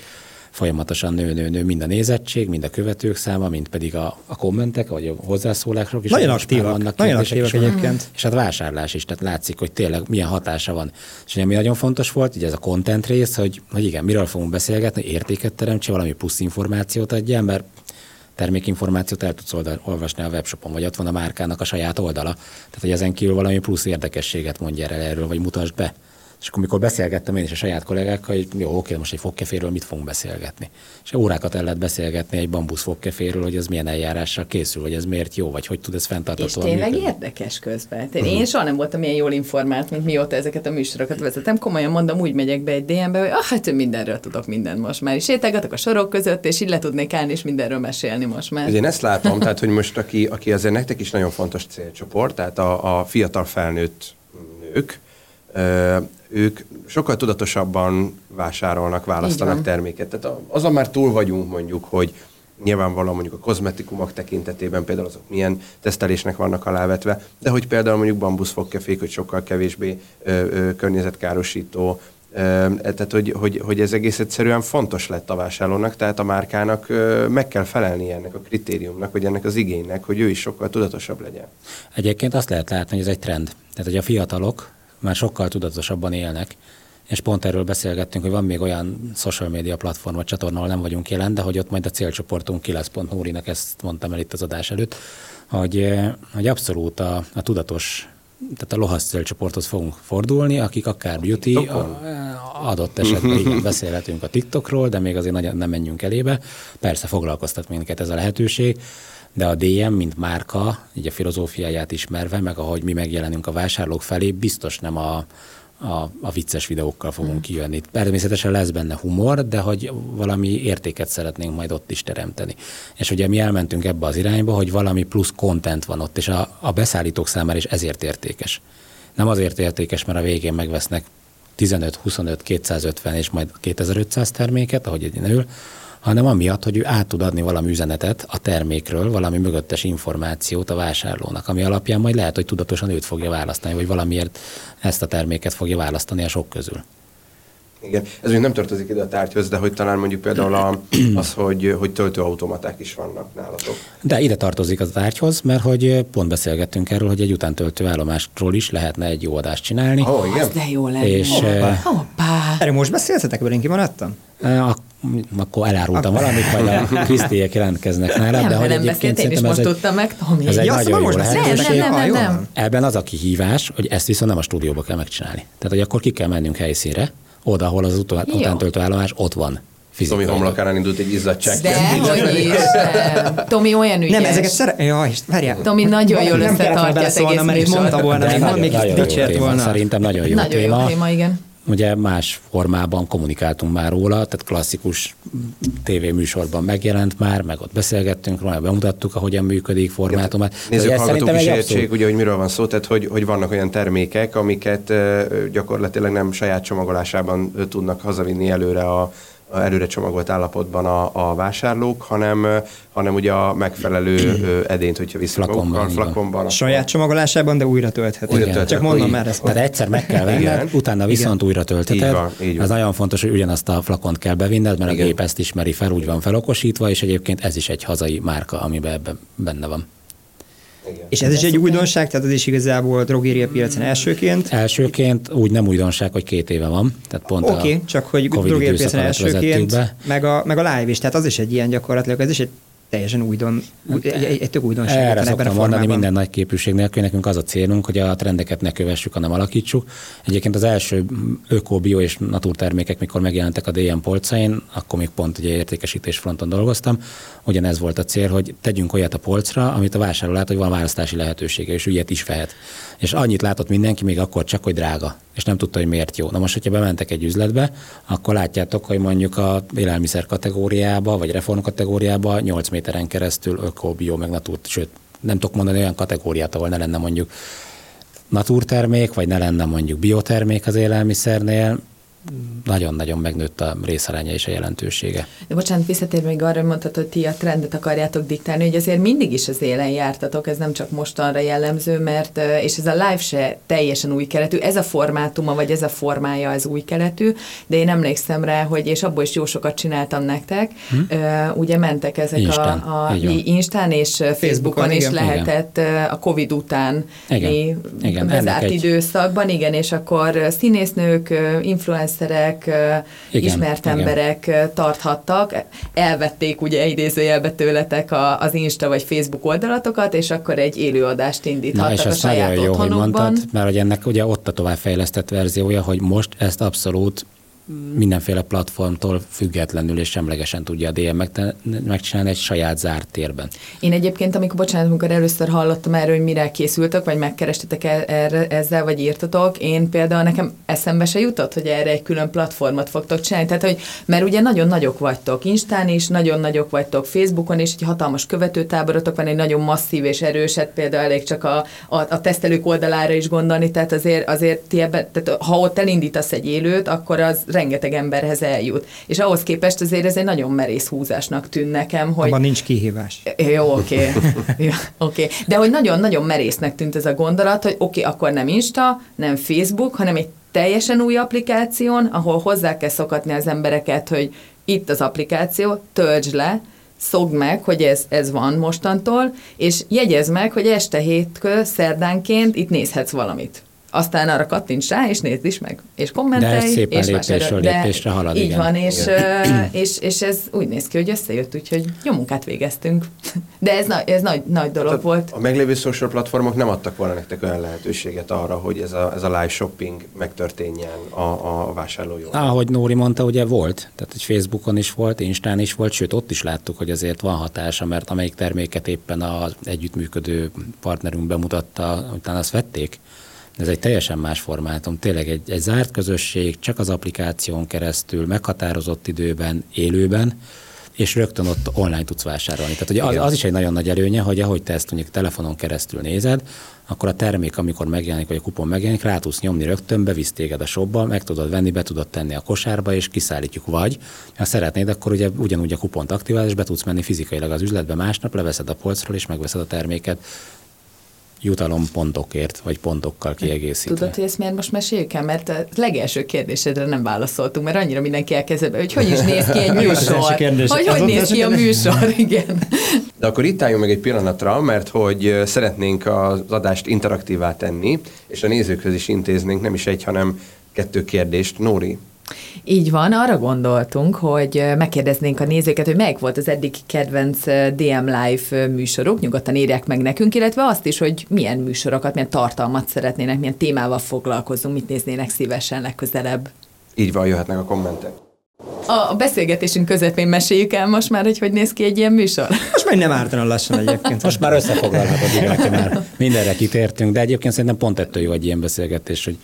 S4: folyamatosan nő, nő, nő mind a nézettség, mind a követők száma, mind pedig a, a kommentek, vagy a hozzászólások is.
S2: Nagyon aktívak,
S4: vannak
S2: nagyon aktívak egyébként.
S4: És hát vásárlás is, tehát látszik, hogy tényleg milyen hatása van. És ami nagyon fontos volt, ugye ez a content rész, hogy, hogy igen, miről fogunk beszélgetni, értéket teremtse, valami plusz információt adjál, mert termékinformációt el tudsz oldal, olvasni a webshopon, vagy ott van a márkának a saját oldala. Tehát, hogy ezen kívül valami plusz érdekességet mondja el erről, vagy mutasd be. És akkor, amikor beszélgettem én is a saját kollégákkal, hogy jó, oké, most egy fogkeféről mit fogunk beszélgetni. És órákat el lehet beszélgetni egy bambusz fogkeféről, hogy ez milyen eljárással készül, hogy ez miért jó, vagy hogy tud ez
S1: És
S4: fenntartatóan
S1: tényleg
S4: működni.
S1: érdekes közben. Én, én soha nem voltam ilyen jól informált, mint mióta ezeket a műsorokat vezetem. Komolyan mondom, úgy megyek be egy DM-be, hogy ah, hát mindenről tudok mindent most már. És sétálgatok a sorok között, és így le tudnék állni, és mindenről mesélni most már.
S3: Én ezt látom, tehát hogy most aki, aki azért nektek is nagyon fontos célcsoport, tehát a, a fiatal felnőtt nők, ők sokkal tudatosabban vásárolnak, választanak terméket. Tehát azon már túl vagyunk mondjuk, hogy nyilvánvalóan mondjuk a kozmetikumok tekintetében például azok milyen tesztelésnek vannak alávetve, de hogy például mondjuk bambuszfogkefék, hogy sokkal kevésbé ö, ö, környezetkárosító, Ö, Tehát, hogy, hogy, hogy ez egész egyszerűen fontos lett a vásárlónak, tehát a márkának ö, meg kell felelni ennek a kritériumnak, vagy ennek az igénynek, hogy ő is sokkal tudatosabb legyen.
S4: Egyébként azt lehet látni, hogy ez egy trend. Tehát, hogy a fiatalok már sokkal tudatosabban élnek, és pont erről beszélgettünk, hogy van még olyan social media platform vagy csatorna, ahol nem vagyunk jelen, de hogy ott majd a célcsoportunk ki lesz, pont Nórinak ezt mondtam el itt az adás előtt, hogy, eh, hogy abszolút a, a tudatos tehát a lohasz célcsoporthoz fogunk fordulni, akik akár beauty, a, adott esetben igen, beszélhetünk a TikTokról, de még azért nagyon nem menjünk elébe. Persze foglalkoztat minket ez a lehetőség, de a DM, mint márka, így a filozófiáját ismerve, meg ahogy mi megjelenünk a vásárlók felé, biztos nem a, a, a vicces videókkal fogunk kijönni. Természetesen lesz benne humor, de hogy valami értéket szeretnénk majd ott is teremteni. És ugye mi elmentünk ebbe az irányba, hogy valami plusz content van ott, és a, a beszállítók számára is ezért értékes. Nem azért értékes, mert a végén megvesznek 15, 25, 250 és majd 2500 terméket, ahogy egy ül, hanem amiatt, hogy ő át tud adni valami üzenetet a termékről, valami mögöttes információt a vásárlónak, ami alapján majd lehet, hogy tudatosan őt fogja választani, vagy valamiért ezt a terméket fogja választani a sok közül.
S3: Igen, ez még nem tartozik ide a tárgyhoz, de hogy talán mondjuk például a, az, hogy, hogy töltőautomaták is vannak nálatok.
S4: De ide tartozik az tárgyhoz, mert hogy pont beszélgettünk erről, hogy egy utántöltő állomásról is lehetne egy jó adást csinálni.
S3: Ó, oh, igen.
S1: Az de jó lenne.
S4: És, eh,
S1: Hoppá.
S2: Erről most beszéltetek velünk, én kimaradtam?
S4: Ak- akkor elárultam valamit, majd a Krisztiek jelentkeznek nála,
S1: Nem,
S4: de hogy
S1: nem beszélt, én is most
S4: egy,
S1: tudtam meg, Tomi.
S4: ez egy
S2: Ja,
S4: nagyon
S2: szóval
S4: jó
S2: most
S4: lehetőség.
S1: Nem, nem, nem, nem.
S4: Ebben az a kihívás, hogy ezt viszont nem a stúdióba kell megcsinálni. Tehát, hogy akkor ki kell mennünk helyszínre, oda, ahol az utántöltő állomás ott van.
S3: Tomi
S4: fizikailag.
S3: homlokán indult egy izzadság.
S1: De hogy is. Tomi olyan ügyes.
S2: Nem, ezeket szere... Ja, várjál.
S1: Tomi nagyon jól összetartja az egész
S2: mert mondta volna, még,
S4: nagyon,
S2: még dicsért volna.
S4: Szerintem nagyon jó
S1: Nagyon
S4: téma.
S1: jó téma, igen.
S4: Ugye más formában kommunikáltunk már róla, tehát klasszikus tévéműsorban megjelent már, meg ott beszélgettünk róla, bemutattuk, ahogyan működik, formátumát.
S3: Nézzük,
S4: Hogy ez
S3: hallgatók is értsék, ugye, hogy miről van szó, tehát hogy, hogy vannak olyan termékek, amiket gyakorlatilag nem saját csomagolásában tudnak hazavinni előre a előre csomagolt állapotban a, a vásárlók, hanem, hanem ugye a megfelelő edényt, hogyha viszik
S4: Flakonban,
S3: magukkal, flakonban.
S2: Saját csomagolásában, de újra tölthető.
S3: Újra
S2: Csak
S3: tölthető,
S2: mondom
S3: így.
S2: már ezt.
S4: Tehát egyszer meg kell venned,
S3: Igen.
S4: utána viszont újra.
S3: Így van, így van.
S4: Ez nagyon fontos, hogy ugyanazt a flakont kell bevinned, mert
S3: Igen.
S4: a gép ezt ismeri fel, úgy van felokosítva, és egyébként ez is egy hazai márka, amiben ebben benne van.
S3: Igen.
S2: És ez is egy újdonság, tehát ez is igazából drogéria piacon elsőként.
S4: Elsőként úgy nem újdonság, hogy két éve van. Tehát pont
S2: Oké, okay,
S4: a
S2: csak hogy
S4: Covid
S2: drogéria piacon elsőként,
S4: be.
S2: meg a, meg a live is, tehát az is egy ilyen gyakorlatilag, ez is egy teljesen újdon, új, egy, egy, egy tök újdonság
S4: Erre
S2: ebben a
S4: mondani minden nagy képűség nélkül, nekünk az a célunk, hogy a trendeket ne kövessük, hanem alakítsuk. Egyébként az első öko, bio és naturtermékek, mikor megjelentek a DM polcain, akkor még pont ugye értékesítés fronton dolgoztam, ugyanez volt a cél, hogy tegyünk olyat a polcra, amit a vásárló lát, hogy van választási lehetősége, és ilyet is vehet. És annyit látott mindenki, még akkor csak, hogy drága, és nem tudta, hogy miért jó. Na most, hogyha bementek egy üzletbe, akkor látjátok, hogy mondjuk a élelmiszer kategóriába, vagy reform kategóriába 8 méteren keresztül öko, bio, meg natur, sőt, nem tudok mondani olyan kategóriát, ahol ne lenne mondjuk naturtermék, vagy ne lenne mondjuk biotermék az élelmiszernél, nagyon-nagyon megnőtt a részaránya és a jelentősége.
S1: De bocsánat, visszatérve még arra, hogy mondtad, hogy ti a trendet akarjátok diktálni, hogy azért mindig is az élen jártatok, ez nem csak mostanra jellemző, mert, és ez a live se teljesen új keletű, ez a formátuma, vagy ez a formája az új keletű, de én emlékszem rá, hogy, és abból is jó sokat csináltam nektek, hm? ugye mentek ezek Instán, a, a Instán és Facebookon, Facebookon is igen. lehetett igen. a Covid után igen. igen. bezárt egy... időszakban, igen, és akkor színésznők, influencerek, igen, ismert igen. emberek tarthattak, elvették ugye idézőjelbe tőletek a, az Insta vagy Facebook oldalatokat, és akkor egy élőadást indíthattak Na, és a saját jó, hogy mondtad,
S4: mert hogy ennek ugye ott a továbbfejlesztett verziója, hogy most ezt abszolút mindenféle platformtól függetlenül és semlegesen tudja a DM megcsinálni egy saját zárt térben.
S1: Én egyébként, amikor, bocsánat, amikor először hallottam erről, hogy mire készültök, vagy megkerestetek erre, ezzel, vagy írtatok, én például nekem eszembe se jutott, hogy erre egy külön platformot fogtok csinálni. Tehát, hogy, mert ugye nagyon nagyok vagytok, Instán is, nagyon nagyok vagytok, Facebookon is, egy hatalmas követőtáborotok van, egy nagyon masszív és erőset, például elég csak a, a, a tesztelők oldalára is gondolni, tehát azért, azért ti ebben, tehát ha ott elindítasz egy élőt, akkor az rengeteg emberhez eljut. És ahhoz képest azért ez egy nagyon merész húzásnak tűn nekem, hogy...
S2: Abban nincs kihívás.
S1: Jó, oké. Okay. ja, okay. De hogy nagyon-nagyon merésznek tűnt ez a gondolat, hogy oké, okay, akkor nem Insta, nem Facebook, hanem egy teljesen új applikáción, ahol hozzá kell szokatni az embereket, hogy itt az applikáció, töltsd le, szogd meg, hogy ez, ez van mostantól, és jegyez meg, hogy este hétkor, szerdánként itt nézhetsz valamit aztán arra kattints rá, és nézd is meg, és kommentelj,
S4: De ez szépen
S1: és
S4: lépésről lépésre halad,
S1: Így
S4: igen.
S1: van, és, igen. és, és ez úgy néz ki, hogy összejött, úgyhogy jó munkát végeztünk. De ez, na, ez nagy, nagy dolog Tehát volt.
S3: A meglévő social platformok nem adtak volna nektek olyan lehetőséget arra, hogy ez a, ez a live shopping megtörténjen a, a vásárlójó.
S4: Ahogy Nóri mondta, ugye volt, tehát egy Facebookon is volt, Instán is volt, sőt ott is láttuk, hogy azért van hatása, mert amelyik terméket éppen az együttműködő partnerünk bemutatta, utána azt vették. Ez egy teljesen más formátum, tényleg egy, egy zárt közösség, csak az applikáción keresztül, meghatározott időben, élőben, és rögtön ott online tudsz vásárolni. Tehát ugye az, az is egy nagyon nagy előnye, hogy ahogy te ezt mondjuk telefonon keresztül nézed, akkor a termék, amikor megjelenik, vagy a kupon megjelenik, rá tudsz nyomni rögtön, bevisz téged a shopba, meg tudod venni, be tudod tenni a kosárba, és kiszállítjuk. Vagy, ha szeretnéd, akkor ugye ugyanúgy a kupont aktiválod, és be tudsz menni fizikailag az üzletbe másnap, leveszed a polcról, és megveszed a terméket jutalompontokért, vagy pontokkal kiegészítve.
S1: Tudod, hogy ezt miért most meséljük el? Mert a legelső kérdésedre nem válaszoltunk, mert annyira mindenki elkezdett, hogy hogy is néz ki egy műsor. hogy hogy néz ki a műsor, igen.
S3: De akkor itt álljunk meg egy pillanatra, mert hogy szeretnénk az adást interaktívá tenni, és a nézőkhöz is intéznénk nem is egy, hanem kettő kérdést. Nóri,
S1: így van, arra gondoltunk, hogy megkérdeznénk a nézőket, hogy melyik volt az eddig kedvenc DM Live műsorok, nyugodtan írják meg nekünk, illetve azt is, hogy milyen műsorokat, milyen tartalmat szeretnének, milyen témával foglalkozunk, mit néznének szívesen legközelebb.
S3: Így van, jöhetnek a kommentek.
S1: A beszélgetésünk közepén meséljük el most már, hogy hogy néz ki egy ilyen műsor?
S2: Most még nem ártana lassan egyébként.
S4: Most már összefoglalhatod, már mindenre kitértünk, de egyébként szerintem pont ettől jó egy ilyen beszélgetés, hogy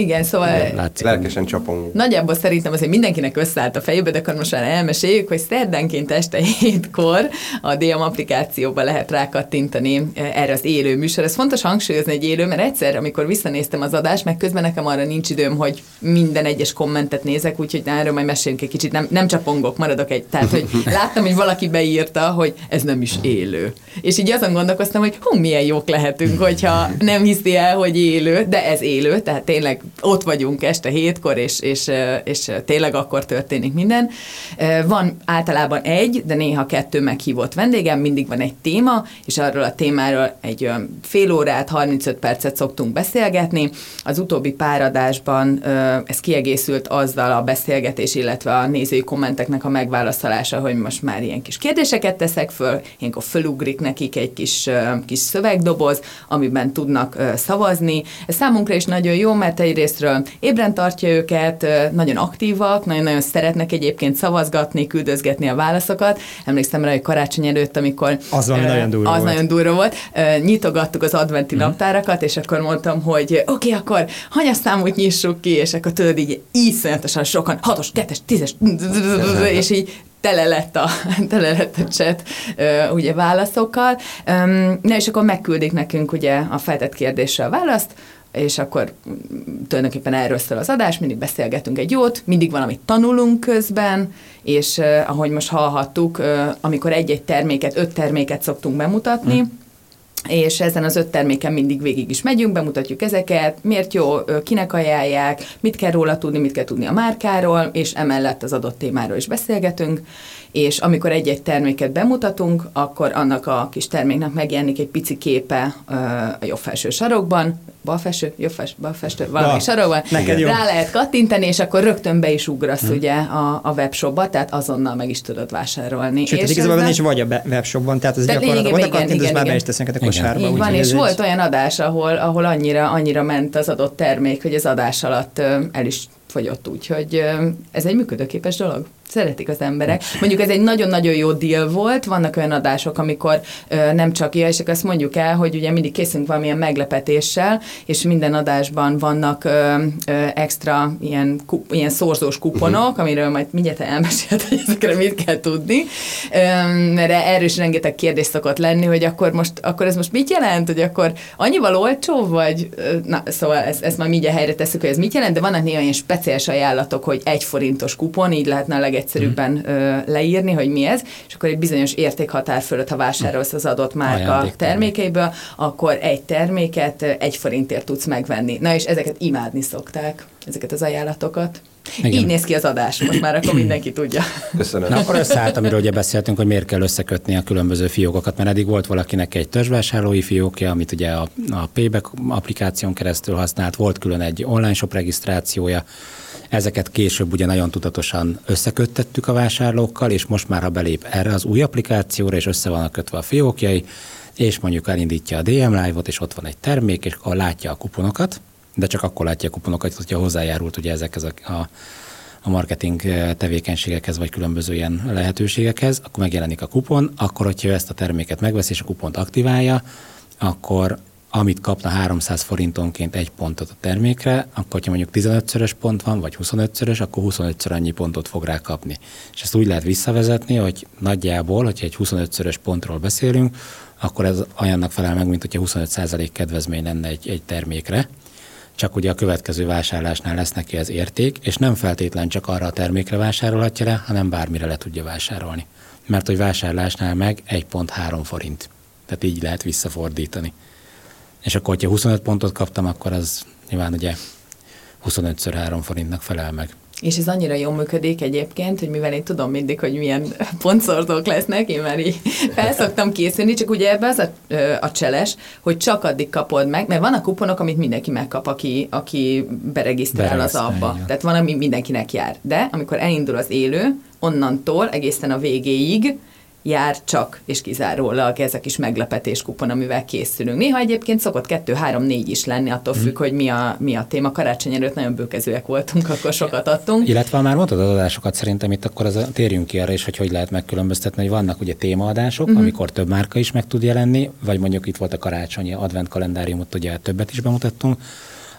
S1: igen, szóval...
S3: Látszik, lelkesen csapunk.
S1: Nagyjából szerintem azért mindenkinek összeállt a fejébe, de akkor most már elmeséljük, hogy szerdánként este hétkor a DM applikációba lehet rákattintani eh, erre az élő műsor. Ez fontos hangsúlyozni egy élő, mert egyszer, amikor visszanéztem az adást, meg közben nekem arra nincs időm, hogy minden egyes kommentet nézek, úgyhogy erről majd meséljünk egy kicsit, nem, nem csapongok, maradok egy. Tehát, hogy láttam, hogy valaki beírta, hogy ez nem is élő. És így azon gondolkoztam, hogy hú, milyen jók lehetünk, hogyha nem hiszi el, hogy élő, de ez élő, tehát tényleg ott vagyunk este hétkor, és, és, és tényleg akkor történik minden. Van általában egy, de néha kettő meghívott vendégem, mindig van egy téma, és arról a témáról egy fél órát, 35 percet szoktunk beszélgetni. Az utóbbi páradásban ez kiegészült azzal a beszélgetés, illetve a nézői kommenteknek a megválaszolása, hogy most már ilyen kis kérdéseket teszek föl, ilyenkor fölugrik nekik egy kis, kis szövegdoboz, amiben tudnak szavazni. Ez számunkra is nagyon jó, mert egy egyrésztről ébren tartja őket, nagyon aktívak, nagyon-nagyon szeretnek egyébként szavazgatni, küldözgetni a válaszokat. Emlékszem rá, hogy karácsony előtt, amikor...
S2: Az uh, nagyon durva
S1: Az volt. nagyon durva volt. Uh, nyitogattuk az adventi mm. naptárakat, és akkor mondtam, hogy oké, okay, akkor hanyas nyissuk ki, és akkor tudod így iszonyatosan sokan, hatos, kettes, tízes, és így tele lett a, tele lett a chat ugye válaszokkal. Na és akkor megküldik nekünk ugye a feltett kérdésre a választ, és akkor tulajdonképpen erről szól az adás, mindig beszélgetünk egy jót, mindig valamit tanulunk közben, és uh, ahogy most hallhattuk, uh, amikor egy-egy terméket, öt terméket szoktunk bemutatni, mm és ezen az öt terméken mindig végig is megyünk, bemutatjuk ezeket, miért jó, kinek ajánlják, mit kell róla tudni, mit kell tudni a márkáról, és emellett az adott témáról is beszélgetünk, és amikor egy-egy terméket bemutatunk, akkor annak a kis terméknek megjelenik egy pici képe a jobb felső sarokban, bal felső, jobb felső, bal felső, valami ja, sarokban, rá lehet kattintani, és akkor rögtön be is ugrasz hmm. ugye a, a webshopba, tehát azonnal meg is tudod vásárolni.
S2: Sőt, és igazából nincs vagy a webshopban, tehát az gyakorlatilag oda kattintasz, már be is tesznek a kosárba.
S1: Így van, és volt olyan adás, ahol, ahol annyira, annyira ment az adott termék, hogy az adás alatt el is fogyott, úgyhogy ez egy működőképes dolog. Szeretik az emberek. Mondjuk ez egy nagyon-nagyon jó deal volt, vannak olyan adások, amikor ö, nem csak ilyen, és azt mondjuk el, hogy ugye mindig készünk valamilyen meglepetéssel, és minden adásban vannak ö, ö, extra ilyen, kup, ilyen szorzós kuponok, uh-huh. amiről majd mindjárt elmesélt, hogy ezekre mit kell tudni, ö, mert erről is rengeteg kérdés szokott lenni, hogy akkor most, akkor ez most mit jelent, hogy akkor annyival olcsó, vagy, na, szóval ezt, ezt majd mindjárt helyre tesszük, hogy ez mit jelent, de vannak néha ilyen speciális ajánlatok, hogy egy forintos kupon, így lehetne a legegyszerűbben mm. leírni, hogy mi ez, és akkor egy bizonyos értékhatár fölött, ha vásárolsz az adott márka termékeiből, akkor egy terméket egy forintért tudsz megvenni. Na és ezeket imádni szokták, ezeket az ajánlatokat. Igen. Így néz ki az adás, most már akkor mindenki tudja.
S3: Köszönöm.
S4: Na, akkor összeállt, amiről ugye beszéltünk, hogy miért kell összekötni a különböző fiókokat, mert eddig volt valakinek egy törzsvásárlói fiókja, amit ugye a, a Payback applikáción keresztül használt, volt külön egy online shop regisztrációja, Ezeket később ugye nagyon tudatosan összeköttettük a vásárlókkal, és most már, ha belép erre az új applikációra, és össze vannak kötve a fiókjai, és mondjuk elindítja a DM Live-ot, és ott van egy termék, és akkor látja a kuponokat, de csak akkor látja a kuponokat, hogyha hozzájárult ugye ezekhez a, a a marketing tevékenységekhez, vagy különböző ilyen lehetőségekhez, akkor megjelenik a kupon, akkor, hogyha ezt a terméket megveszi, és a kupont aktiválja, akkor amit kapna 300 forintonként egy pontot a termékre, akkor ha mondjuk 15-szörös pont van, vagy 25-szörös, akkor 25-ször annyi pontot fog rá kapni. És ezt úgy lehet visszavezetni, hogy nagyjából, hogyha egy 25-szörös pontról beszélünk, akkor ez olyannak felel meg, mint hogyha 25% kedvezmény lenne egy, egy termékre, csak ugye a következő vásárlásnál lesz neki az érték, és nem feltétlen csak arra a termékre vásárolhatja le, hanem bármire le tudja vásárolni. Mert hogy vásárlásnál meg 1.3 forint. Tehát így lehet visszafordítani. És akkor, hogyha 25 pontot kaptam, akkor az nyilván ugye 25-ször 3 forintnak felel meg.
S1: És ez annyira jól működik egyébként, hogy mivel én tudom mindig, hogy milyen pontszortók lesznek, én már így felszoktam készülni, csak ugye ebbe az a, a cseles, hogy csak addig kapod meg, mert van a kuponok, amit mindenki megkap, aki, aki beregisztrál az abba. Tehát van, ami mindenkinek jár. De amikor elindul az élő, onnantól egészen a végéig jár csak és kizárólag ez a kis meglepetés kupon, amivel készülünk. Néha egyébként szokott kettő, három, négy is lenni, attól függ, mm. hogy mi a, mi a téma. Karácsony előtt nagyon bőkezőek voltunk, akkor sokat adtunk.
S4: Illetve már mondtad az adásokat, szerintem itt akkor az a, térjünk ki arra is, hogy hogy lehet megkülönböztetni, hogy vannak ugye témaadások, mm-hmm. amikor több márka is meg tud jelenni, vagy mondjuk itt volt a karácsonyi advent kalendáriumot, ugye többet is bemutattunk,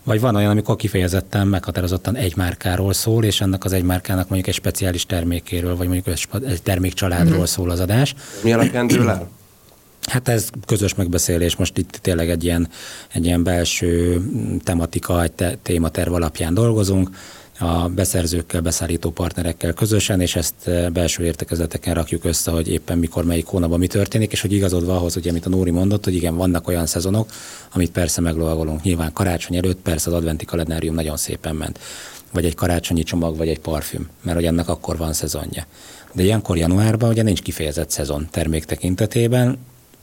S4: vagy van olyan, amikor kifejezetten meghatározottan egy márkáról szól, és ennek az egy márkának mondjuk egy speciális termékéről, vagy mondjuk egy termékcsaládról mm-hmm. szól az adás.
S3: Mi alapján dől el?
S4: Hát ez közös megbeszélés, most itt tényleg egy ilyen, egy ilyen belső tematika, egy te, tématerv alapján dolgozunk a beszerzőkkel, beszállító partnerekkel közösen, és ezt eh, belső értekezeteken rakjuk össze, hogy éppen mikor, melyik hónapban mi történik, és hogy igazodva ahhoz, hogy amit a Nóri mondott, hogy igen, vannak olyan szezonok, amit persze meglovagolunk. Nyilván karácsony előtt persze az adventi kalendárium nagyon szépen ment. Vagy egy karácsonyi csomag, vagy egy parfüm, mert hogy ennek akkor van szezonja. De ilyenkor januárban ugye nincs kifejezett szezon termék tekintetében,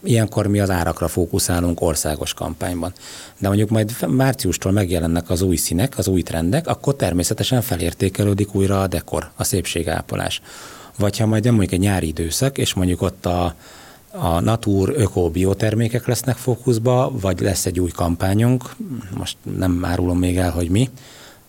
S4: ilyenkor mi az árakra fókuszálunk országos kampányban. De mondjuk majd márciustól megjelennek az új színek, az új trendek, akkor természetesen felértékelődik újra a dekor, a szépségápolás. Vagy ha majd mondjuk egy nyári időszak, és mondjuk ott a, a natur öko biotermékek lesznek fókuszba, vagy lesz egy új kampányunk, most nem árulom még el, hogy mi,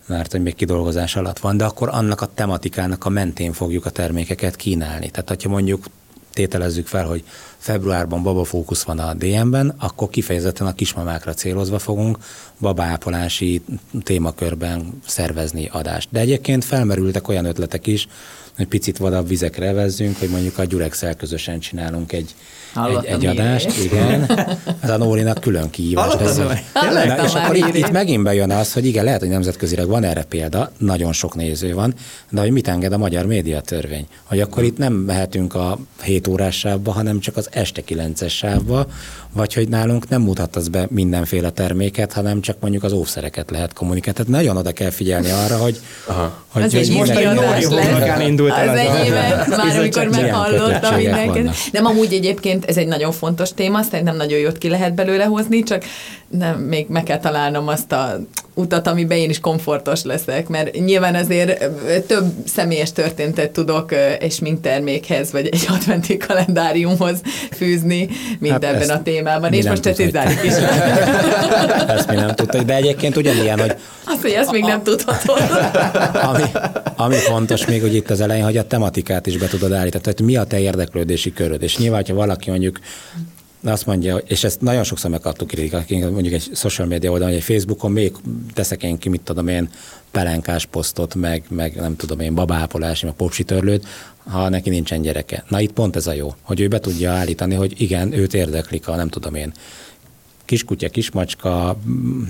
S4: mert hogy még kidolgozás alatt van, de akkor annak a tematikának a mentén fogjuk a termékeket kínálni. Tehát, hogyha mondjuk tételezzük fel, hogy februárban babafókusz van a DM-ben, akkor kifejezetten a kismamákra célozva fogunk babápolási témakörben szervezni adást. De egyébként felmerültek olyan ötletek is, hogy picit vadabb vizekre vezzünk, hogy mondjuk a gyurexel közösen csinálunk egy,
S1: Hallottam
S4: egy, egy adást, igen. Ez a Nórinak külön kihívás.
S2: Nóri?
S1: Tényleg?
S4: Na, és akkor itt, itt megint bejön az, hogy igen, lehet, hogy nemzetközileg van erre példa, nagyon sok néző van, de hogy mit enged a magyar médiatörvény? Hogy akkor itt nem mehetünk a 7 órás sávba, hanem csak az este 9-es sávba, vagy hogy nálunk nem mutatsz be mindenféle terméket, hanem csak mondjuk az óvszereket lehet kommunikálni. Tehát nagyon oda kell figyelni arra, hogy,
S3: Aha.
S4: hogy,
S1: Az
S4: hogy
S1: egy
S2: most
S1: adás
S2: Nóri indult el
S1: az enyémet, már amikor meghallottam mindenkit. Nem, amúgy egyébként ez egy nagyon fontos téma, szerintem nagyon jót ki lehet belőle hozni, csak nem, még meg kell találnom azt a utat, amiben én is komfortos leszek, mert nyilván azért több személyes történetet tudok ö, egy termékhez, vagy egy adventi kalendáriumhoz fűzni, mint
S4: Hát
S1: ebben a témában, és most ezt zárjuk is le.
S4: ezt mi nem tudtuk. De egyébként ugyanilyen, hogy
S1: Azt, hogy ezt még nem tudhatod.
S4: ami, ami fontos még, hogy itt az elején, hogy a tematikát is be tudod állítani, tehát mi a te érdeklődési köröd. És nyilván, ha valaki mondjuk azt mondja, és ezt nagyon sokszor megkaptuk kritikát, mondjuk egy social media oldalon, vagy egy Facebookon még teszek én ki, mit tudom én, pelenkás posztot, meg, meg nem tudom én, babápolási, meg popsitörlőt, ha neki nincsen gyereke. Na itt pont ez a jó, hogy ő be tudja állítani, hogy igen, őt érdeklik a nem tudom én, kiskutya, kismacska,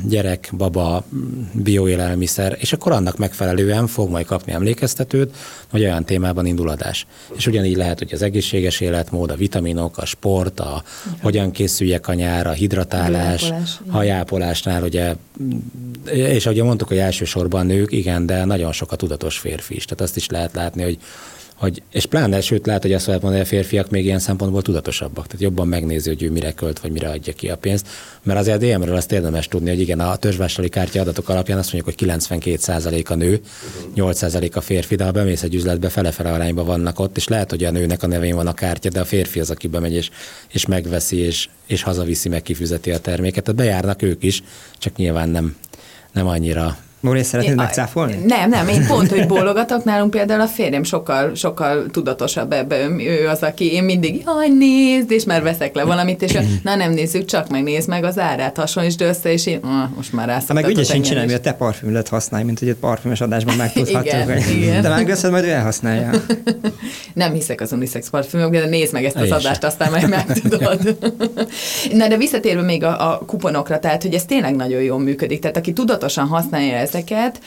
S4: gyerek, baba, bioélelmiszer, és akkor annak megfelelően fog majd kapni emlékeztetőt, hogy olyan témában indul adás. És ugyanígy lehet, hogy az egészséges életmód, a vitaminok, a sport, a hogyan készüljek a nyár, a hidratálás,
S1: Hajápolás, igen.
S4: hajápolásnál, ugye, és ahogy mondtuk, hogy elsősorban nők, igen, de nagyon sok a tudatos férfi is. Tehát azt is lehet látni, hogy hogy, és pláne, sőt lehet, hogy azt lehet mondani, hogy a férfiak még ilyen szempontból tudatosabbak, tehát jobban megnézi, hogy ő mire költ, vagy mire adja ki a pénzt. Mert azért DM-ről azt érdemes tudni, hogy igen, a törzsvásárlói kártya adatok alapján azt mondjuk, hogy 92% a nő, 8% a férfi, de ha bemész egy üzletbe, fele-fele arányban vannak ott, és lehet, hogy a nőnek a nevén van a kártya, de a férfi az, aki bemegy és, és megveszi, és, és hazaviszi, meg kifizeti a terméket. Tehát bejárnak ők is, csak nyilván nem, nem annyira
S2: Nóri, szeretnéd megcáfolni?
S1: Nem, nem, én pont, hogy bólogatok, nálunk például a férjem sokkal, sokkal tudatosabb ebben. Ő az, aki én mindig, jaj, nézd, és már veszek le valamit, és na nem nézzük, csak meg nézd meg az árát, hasonlítsd össze, és én, ah, most már rászoktatok
S2: meg ügyesen
S1: engem
S2: csinálni, hogy a te parfümödet használj, mint hogy egy parfümös adásban megtudhatjuk.
S1: Igen, igen.
S2: De megveszed, majd ő elhasználja.
S1: Nem hiszek az unisex parfümökbe, de nézd meg ezt az adást, aztán majd megtudod. Na, de visszatérve még a, a kuponokra, tehát, hogy ez tényleg nagyon jól működik. Tehát, aki tudatosan használja ezeket,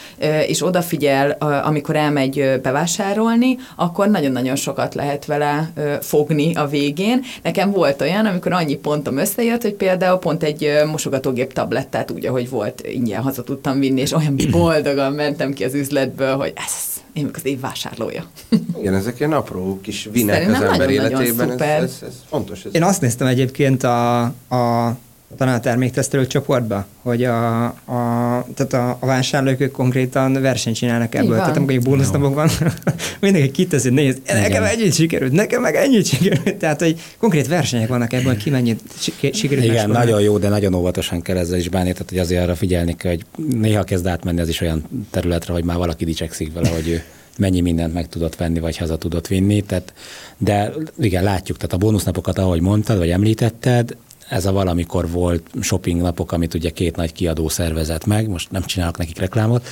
S1: és odafigyel, amikor elmegy bevásárolni, akkor nagyon-nagyon sokat lehet vele fogni a végén. Nekem volt olyan, amikor annyi pontom összejött, hogy például pont egy mosogatógép tablettát úgy, ahogy volt, ingyen haza tudtam vinni, és olyan boldogan mentem ki az üzletből, hogy ez én az év vásárlója.
S3: Igen, ezek ilyen apró kis vinek
S1: Szerintem
S3: az ember
S1: nagyon-nagyon
S3: életében. Ez,
S1: szuper.
S3: ez, ez fontos. Ez
S2: Én azt néztem egyébként a, a talán a terméktesztelők csoportba, hogy a, a, tehát a, a vásárlók ők konkrétan versenyt csinálnak ebből.
S1: van.
S2: Tehát amikor egy bónusznapok van, mindenki kiteszi, nézd, nekem ennyit sikerült, nekem meg ennyit sikerült. Tehát, hogy konkrét versenyek vannak ebből, ki mennyit si- sikerült
S4: Igen,
S2: megspórolni.
S4: nagyon jó, de nagyon óvatosan kell ezzel is bánni, tehát hogy azért arra figyelni kell, hogy néha kezd átmenni az is olyan területre, hogy már valaki dicsekszik vele, hogy ő mennyi mindent meg tudott venni, vagy haza tudott vinni. Tehát, de igen, látjuk, tehát a bónusznapokat, ahogy mondtad, vagy említetted, ez a valamikor volt shopping napok, amit ugye két nagy kiadó szervezett meg, most nem csinálok nekik reklámot,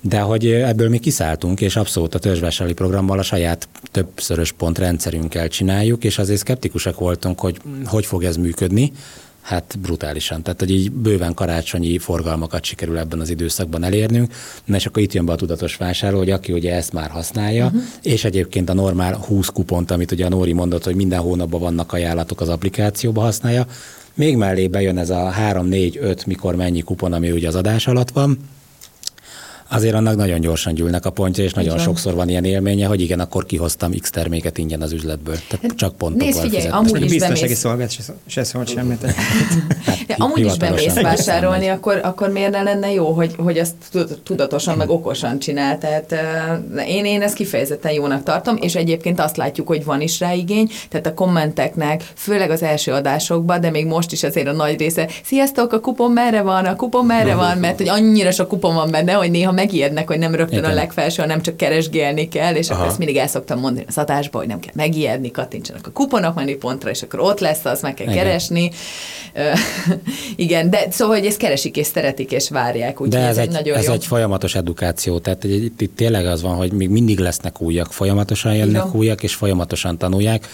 S4: de hogy ebből mi kiszálltunk, és abszolút a törzsvásárlói programmal a saját többszörös pont rendszerünkkel csináljuk, és azért szkeptikusak voltunk, hogy hogy fog ez működni. Hát brutálisan. Tehát, hogy így bőven karácsonyi forgalmakat sikerül ebben az időszakban elérnünk, Na, és akkor itt jön be a tudatos vásárló, hogy aki ugye ezt már használja, uh-huh. és egyébként a normál 20 kupont, amit ugye a Nóri mondott, hogy minden hónapban vannak ajánlatok az applikációba használja, még mellé bejön ez a 3, 4, 5, mikor mennyi kupon, ami ugye az adás alatt van, azért annak nagyon gyorsan gyűlnek a pontja, és nagyon sokszor van ilyen élménye, hogy igen, akkor kihoztam X terméket ingyen az üzletből. Tehát csak pontokkal
S1: nézd, figyelj,
S4: fizettem.
S1: amúgy is
S2: biztonsági
S1: bemész.
S2: szolgálat se, se szólt semmit.
S1: De amúgy is bemész vásárolni, akkor, akkor miért ne lenne jó, hogy, hogy azt tud- tudatosan, meg okosan csinál. Tehát én, én ezt kifejezetten jónak tartom, és egyébként azt látjuk, hogy van is rá igény, tehát a kommenteknek, főleg az első adásokban, de még most is azért a nagy része, sziasztok, a kupon merre van, a kupon merre van, mert hogy annyira sok kupon van benne, hogy néha megijednek, hogy nem rögtön a
S4: Igen.
S1: legfelső, hanem csak keresgélni kell, és akkor ezt mindig el szoktam mondani az adásba, hogy nem kell megijedni, kattintsanak a kuponok menüpontra, és akkor ott lesz az, meg kell
S4: Igen.
S1: keresni. Igen, de szóval, hogy ezt keresik és szeretik és várják, úgyhogy
S4: De
S1: ez,
S4: ez,
S1: egy nagyon
S4: ez
S1: jó.
S4: egy folyamatos edukáció, tehát egy- itt, itt tényleg az van, hogy még mindig lesznek újak, folyamatosan jönnek
S1: van.
S4: újak, és folyamatosan tanulják.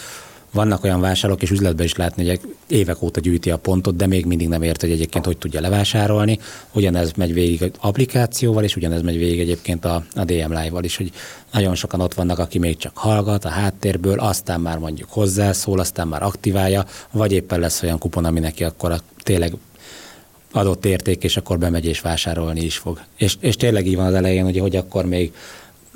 S4: Vannak olyan vásárlók, és üzletben is látni, hogy évek óta gyűjti a pontot, de még mindig nem ért, hogy egyébként hogy tudja levásárolni. Ugyanez megy végig applikációval, és ugyanez megy végig egyébként a, a DM Live-val is, hogy nagyon sokan ott vannak, aki még csak hallgat a háttérből, aztán már mondjuk hozzászól, aztán már aktiválja, vagy éppen lesz olyan kupon, ami neki akkor a, tényleg adott érték, és akkor bemegy és vásárolni is fog. És, és tényleg így van az elején, hogy, hogy akkor még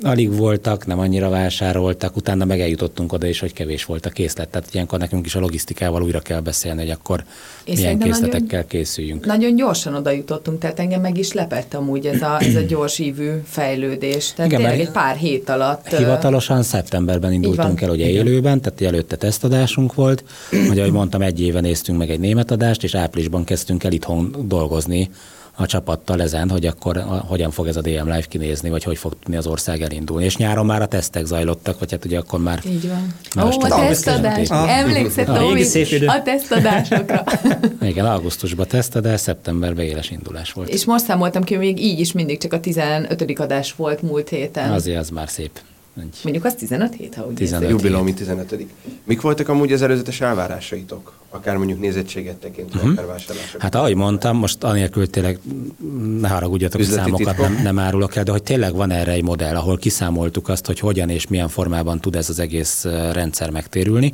S4: alig voltak, nem annyira vásároltak, utána meg eljutottunk oda is, hogy kevés volt a készlet. Tehát ilyenkor nekünk is a logisztikával újra kell beszélni, hogy akkor és milyen készletekkel nagyon, készüljünk.
S1: Nagyon gyorsan oda jutottunk, tehát engem meg is lepett amúgy ez a, ez a gyors ívű fejlődés. Tehát Igen, tényleg egy pár hét alatt.
S4: Hivatalosan szeptemberben indultunk el, ugye élőben, tehát előtte tesztadásunk volt, hogy ahogy mondtam, egy éve néztünk meg egy német adást, és áprilisban kezdtünk el itthon dolgozni a csapattal ezen, hogy akkor a, hogyan fog ez a DM Live kinézni, vagy hogy fog tudni az ország elindulni. És nyáron már a tesztek zajlottak, vagy hát ugye akkor már...
S1: Így van. Ó, a tesztadás. Emlékszel, Tomi, a tesztadásokra.
S4: Igen, augusztusban tesztadás, szeptemberben éles indulás volt.
S1: És most számoltam ki, hogy még így is mindig csak a 15. adás volt múlt héten.
S4: Azért az már szép.
S1: Egy... Mondjuk az 15 hét, ha úgy
S3: 15 Jubileumi 15 Mik voltak amúgy az előzetes elvárásaitok? Akár mondjuk nézettséget tekintve, uh-huh. akár vásárlások?
S4: Hát ahogy mondtam, most anélkül tényleg ne haragudjatok, hogy számokat nem, nem árulok el, de hogy tényleg van erre egy modell, ahol kiszámoltuk azt, hogy hogyan és milyen formában tud ez az egész rendszer megtérülni.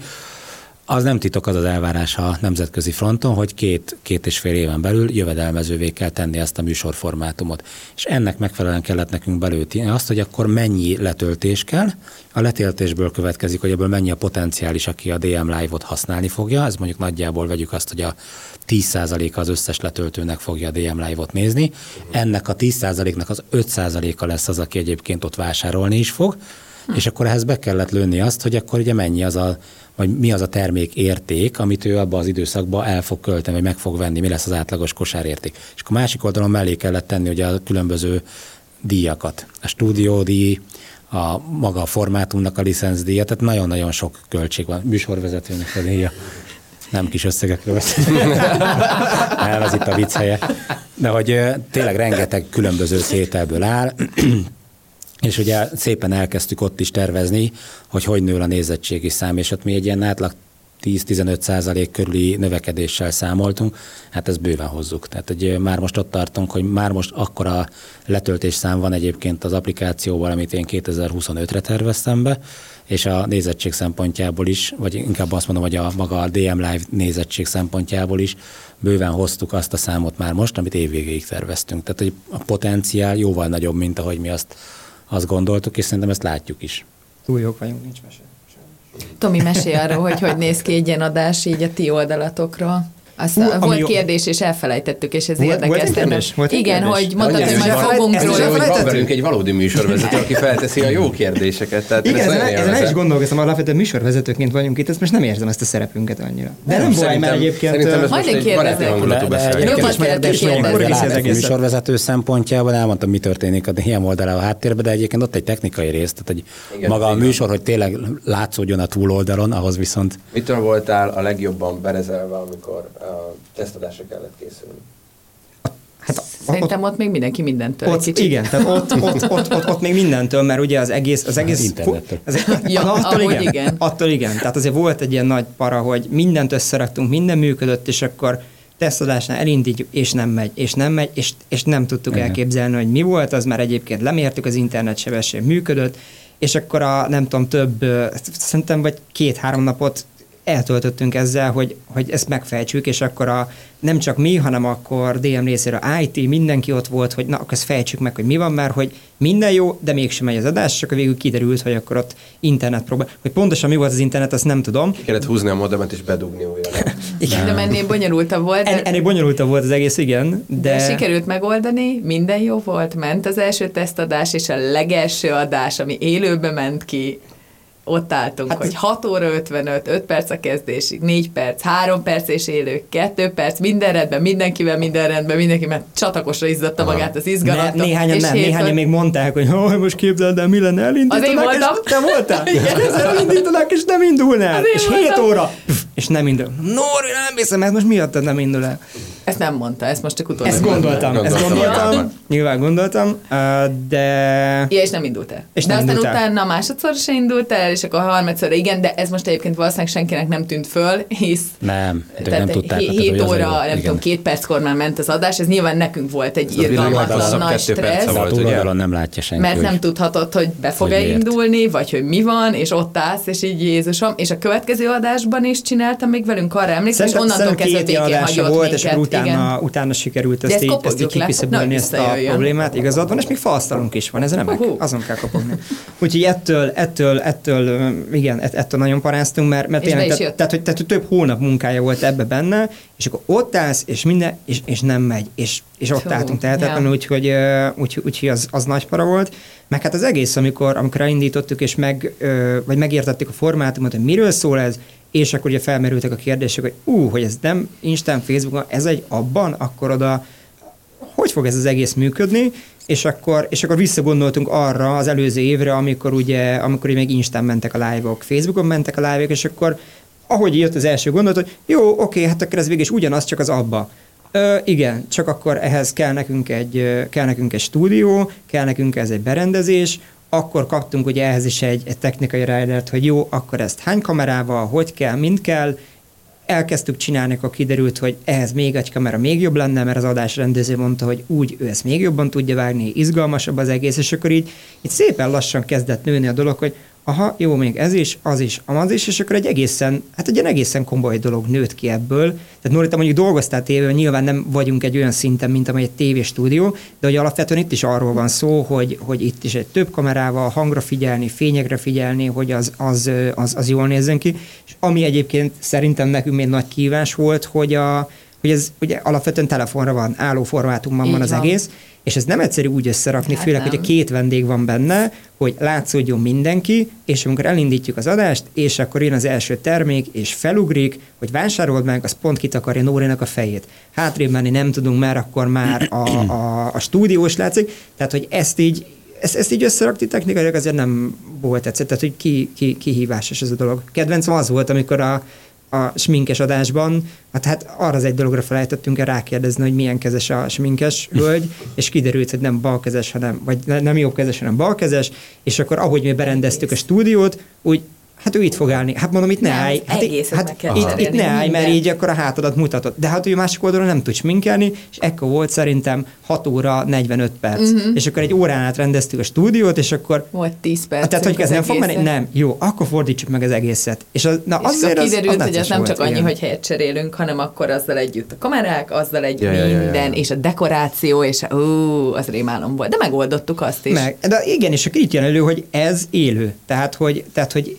S4: Az nem titok az az elvárás a nemzetközi fronton, hogy két, két és fél éven belül jövedelmezővé kell tenni ezt a műsorformátumot. És ennek megfelelően kellett nekünk belőtni azt, hogy akkor mennyi letöltés kell. A letöltésből következik, hogy ebből mennyi a potenciális, aki a DM Live-ot használni fogja. Ez mondjuk nagyjából vegyük azt, hogy a 10%-a az összes letöltőnek fogja a DM Live-ot nézni. Ennek a 10%-nak az 5%-a lesz az, aki egyébként ott vásárolni is fog. És akkor ehhez be kellett lőni azt, hogy akkor ugye mennyi az a vagy mi az a termék érték, amit ő abban az időszakban el fog költeni, vagy meg fog venni, mi lesz az átlagos kosárérték. És akkor másik oldalon mellé kellett tenni ugye a különböző díjakat. A stúdiódíj, a maga a formátumnak a díja, tehát nagyon-nagyon sok költség van. Műsorvezetőnek a díja. Nem kis összegekről Nem, ez itt a vicc helye. De hogy tényleg rengeteg különböző szételből áll, és ugye szépen elkezdtük ott is tervezni, hogy hogy nő a nézettségi szám, és ott mi egy ilyen átlag 10-15 százalék körüli növekedéssel számoltunk, hát ezt bőven hozzuk. Tehát hogy már most ott tartunk, hogy már most akkora letöltés szám van egyébként az applikációval, amit én 2025-re terveztem be, és a nézettség szempontjából is, vagy inkább azt mondom, hogy a maga a DM Live nézettség szempontjából is bőven hoztuk azt a számot már most, amit évvégéig terveztünk. Tehát hogy a potenciál jóval nagyobb, mint ahogy mi azt azt gondoltuk, és szerintem ezt látjuk is.
S2: Túl jók vagyunk, nincs mese.
S1: Tomi, mesélj arról, hogy hogy néz ki egy ilyen adás így a ti oldalatokról. Azt uh, volt jó. kérdés, és elfelejtettük, és ez volt, érdekes. Volt volt Igen, kérdés? hogy mondtad, hogy majd fogunk róla.
S3: Hogy van velünk egy valódi műsorvezető, aki felteszi a jó kérdéseket. Tehát
S2: Igen, ezen, ezen is gondolkoztam, alapvetően műsorvezetőként vagyunk itt, ezt most nem érzem ezt a szerepünket annyira. De nem, baj, mert egyébként...
S1: Egy baráti hangulatú
S4: beszélgetés. Műsorvezető szempontjában elmondtam, mi történik a ilyen oldalán a háttérben, de egyébként ott egy technikai rész, tehát hogy maga a műsor, hogy tényleg látszódjon a túloldalon, ahhoz viszont...
S3: Mitől voltál a legjobban berezelve, amikor a tesztadásra kellett készülni.
S1: Hát, Szerintem ott, ott még mindenki mindentől
S2: ott, kicsit. Igen, tehát ott, ott, ott, ott, ott, még mindentől, mert ugye az egész... Az egész
S4: az,
S1: ja, na, attól, igen, igen.
S2: attól igen. Tehát azért volt egy ilyen nagy para, hogy mindent összeraktunk, minden működött, és akkor tesztadásnál elindítjuk, és nem megy, és nem megy, és, és nem tudtuk igen. elképzelni, hogy mi volt, az már egyébként lemértük, az internet sebesség működött, és akkor a nem tudom, több, szerintem vagy két-három napot eltöltöttünk ezzel, hogy, hogy ezt megfejtsük, és akkor a, nem csak mi, hanem akkor DM részéről IT, mindenki ott volt, hogy na, akkor ezt fejtsük meg, hogy mi van, mert hogy minden jó, de mégsem megy az adás, csak a végül kiderült, hogy akkor ott internet próbál. Hogy pontosan mi volt az internet, azt nem tudom.
S3: Ki kellett húzni a modemet és bedugni újra.
S1: igen. De ennél bonyolultabb volt.
S2: De... ennél bonyolultabb volt az egész, igen. De...
S1: de sikerült megoldani, minden jó volt, ment az első tesztadás, és a legelső adás, ami élőbe ment ki, ott álltunk, hát hogy 6 óra 55, 5 perc a kezdésig, 4 perc, 3 perc és élő, 2 perc, minden rendben, mindenkivel minden rendben, mindenki mert csatakosra izzadta magát az izgalomtól.
S2: Ne, néhányan nem, néhányan még mondták, hogy hogy most képzeld el, mi lenne elindítanak,
S1: és
S2: te voltál? Igen, elindítanak, és nem el. És 7 óra, és nem indul. Norvi, nem hiszem, mert most miattad nem indul el.
S1: Ezt nem mondta, ezt most csak utólag.
S2: Ezt gondoltam, ezt
S3: Gondoltam
S2: gondoltam,
S3: magában.
S2: nyilván gondoltam, de...
S1: Ja, és nem indult el.
S2: És
S1: de
S2: nem
S1: aztán
S2: indult el.
S1: utána másodszor se indult el, és akkor a harmadszor igen, de ez most egyébként valószínűleg senkinek nem tűnt föl, hisz
S4: Nem,
S1: tehát
S4: nem tudták.
S1: 7
S4: hát ez ugye az
S1: óra, nem
S4: igen.
S1: tudom, két perckor már ment az adás, ez nyilván nekünk volt egy irgalmatlan nagy stressz,
S3: volt, ugye?
S4: nem látja senki,
S1: mert nem tudhatod, hogy be fog-e indulni, vagy hogy mi van, és ott állsz, és így Jézusom, és a következő adásban is csináltam még velünk, arra emlékszem, és onnantól kezdve
S2: adása
S1: hagyott
S2: volt,
S1: minket.
S2: és akkor utána,
S1: igen.
S2: utána sikerült ezt
S1: ezt
S2: így, ezt így kiküszöbölni ezt a problémát. Igazad van, és még faasztalunk is van, ez remek. Azon kell kopogni. Úgyhogy ettől, ettől, ettől, ö, igen, ett- ettől nagyon paráztunk, mert, mert tényleg, tehát, tehát, hogy, tehát, hogy több hónap munkája volt ebbe benne, és akkor ott állsz, és minden, és, és nem megy, és, és ott
S1: Hú,
S2: álltunk tehetetlenül,
S1: ja.
S2: úgyhogy, úgy, úgyhogy az, az nagy para volt. Meg hát az egész, amikor, amikor elindítottuk, és meg, vagy megértettük a formátumot, hogy miről szól ez, és akkor ugye felmerültek a kérdések, hogy ú, hogy ez nem Instán, Facebookon, ez egy abban, akkor oda hogy fog ez az egész működni, és akkor, és akkor visszagondoltunk arra az előző évre, amikor ugye, amikor még Instán mentek a live-ok, Facebookon mentek a live-ok, és akkor ahogy jött az első gondolat, hogy jó, oké, hát akkor ez végig is ugyanaz, csak az abba. Ö, igen, csak akkor ehhez kell nekünk, egy, kell nekünk egy stúdió, kell nekünk ez egy berendezés, akkor kaptunk ugye ehhez is egy, egy technikai ridert, hogy jó, akkor ezt hány kamerával, hogy kell, mind kell, elkezdtük csinálni, akkor kiderült, hogy ehhez még egy kamera még jobb lenne, mert az adásrendező mondta, hogy úgy ő ezt még jobban tudja vágni, izgalmasabb az egész, és akkor így, így szépen lassan kezdett nőni a dolog, hogy aha, jó, még ez is, az is, az is, és akkor egy egészen, hát egy ilyen egészen komoly dolog nőtt ki ebből. Tehát Norita mondjuk dolgoztál tévében, nyilván nem vagyunk egy olyan szinten, mint amely egy tévéstúdió, de hogy alapvetően itt is arról van szó, hogy, hogy itt is egy több kamerával hangra figyelni, fényekre figyelni, hogy az, az, az, az jól nézzen ki. És ami egyébként szerintem nekünk még nagy kívás volt, hogy, a, hogy ez ugye alapvetően telefonra van, álló formátumban
S1: Így
S2: van az
S1: van.
S2: egész, és ez nem egyszerű úgy összerakni,
S1: Hát
S2: főleg,
S1: nem.
S2: hogy a két vendég van benne, hogy látszódjon mindenki, és amikor elindítjuk az adást, és akkor jön az első termék, és felugrik, hogy vásárold meg, az pont kitakarja Nórinak a fejét. Hátrébb menni nem tudunk, mert akkor már a, a, a stúdiós látszik, tehát hogy ezt így ezt, ezt így összerakni technikailag azért nem volt egyszer, tehát hogy ki, ki, kihívásos ez a dolog. Kedvencem az volt, amikor a, a sminkes adásban, hát, hát arra az egy dologra felejtettünk el rákérdezni, hogy milyen kezes a sminkes hölgy, és kiderült, hogy nem balkezes, hanem, vagy ne- nem jobbkezes, hanem balkezes, és akkor ahogy mi berendeztük a stúdiót, úgy Hát ő itt fog állni. Hát mondom, itt ne
S1: Nem,
S2: állj. Hát,
S1: egészet
S2: hát
S1: kell
S2: itt, itt ne állj, mert
S1: minden.
S2: így akkor a hátadat mutatod. De hát ő másik oldalon nem tud sminkelni, és ekkor volt szerintem 6 óra 45 perc. Uh-huh. És akkor egy órán át rendeztük a stúdiót, és akkor
S1: Volt 10 perc.
S2: Hát, tehát, hogy ez nem fog menni? Nem. Jó, akkor fordítsuk meg az egészet. És az, na,
S1: És
S2: azért
S1: akkor
S2: az,
S1: kiderült,
S2: az
S1: hogy ez nem
S2: volt,
S1: csak annyi,
S2: igen.
S1: hogy helyet cserélünk, hanem akkor azzal együtt a kamerák, azzal egy
S3: Ja, ja, ja, ja.
S1: minden, és a dekoráció, és a, ú, az rémálom volt. De megoldottuk azt is.
S2: Meg, de igen, és akkor itt jön elő, hogy ez élő. Tehát, hogy, tehát, hogy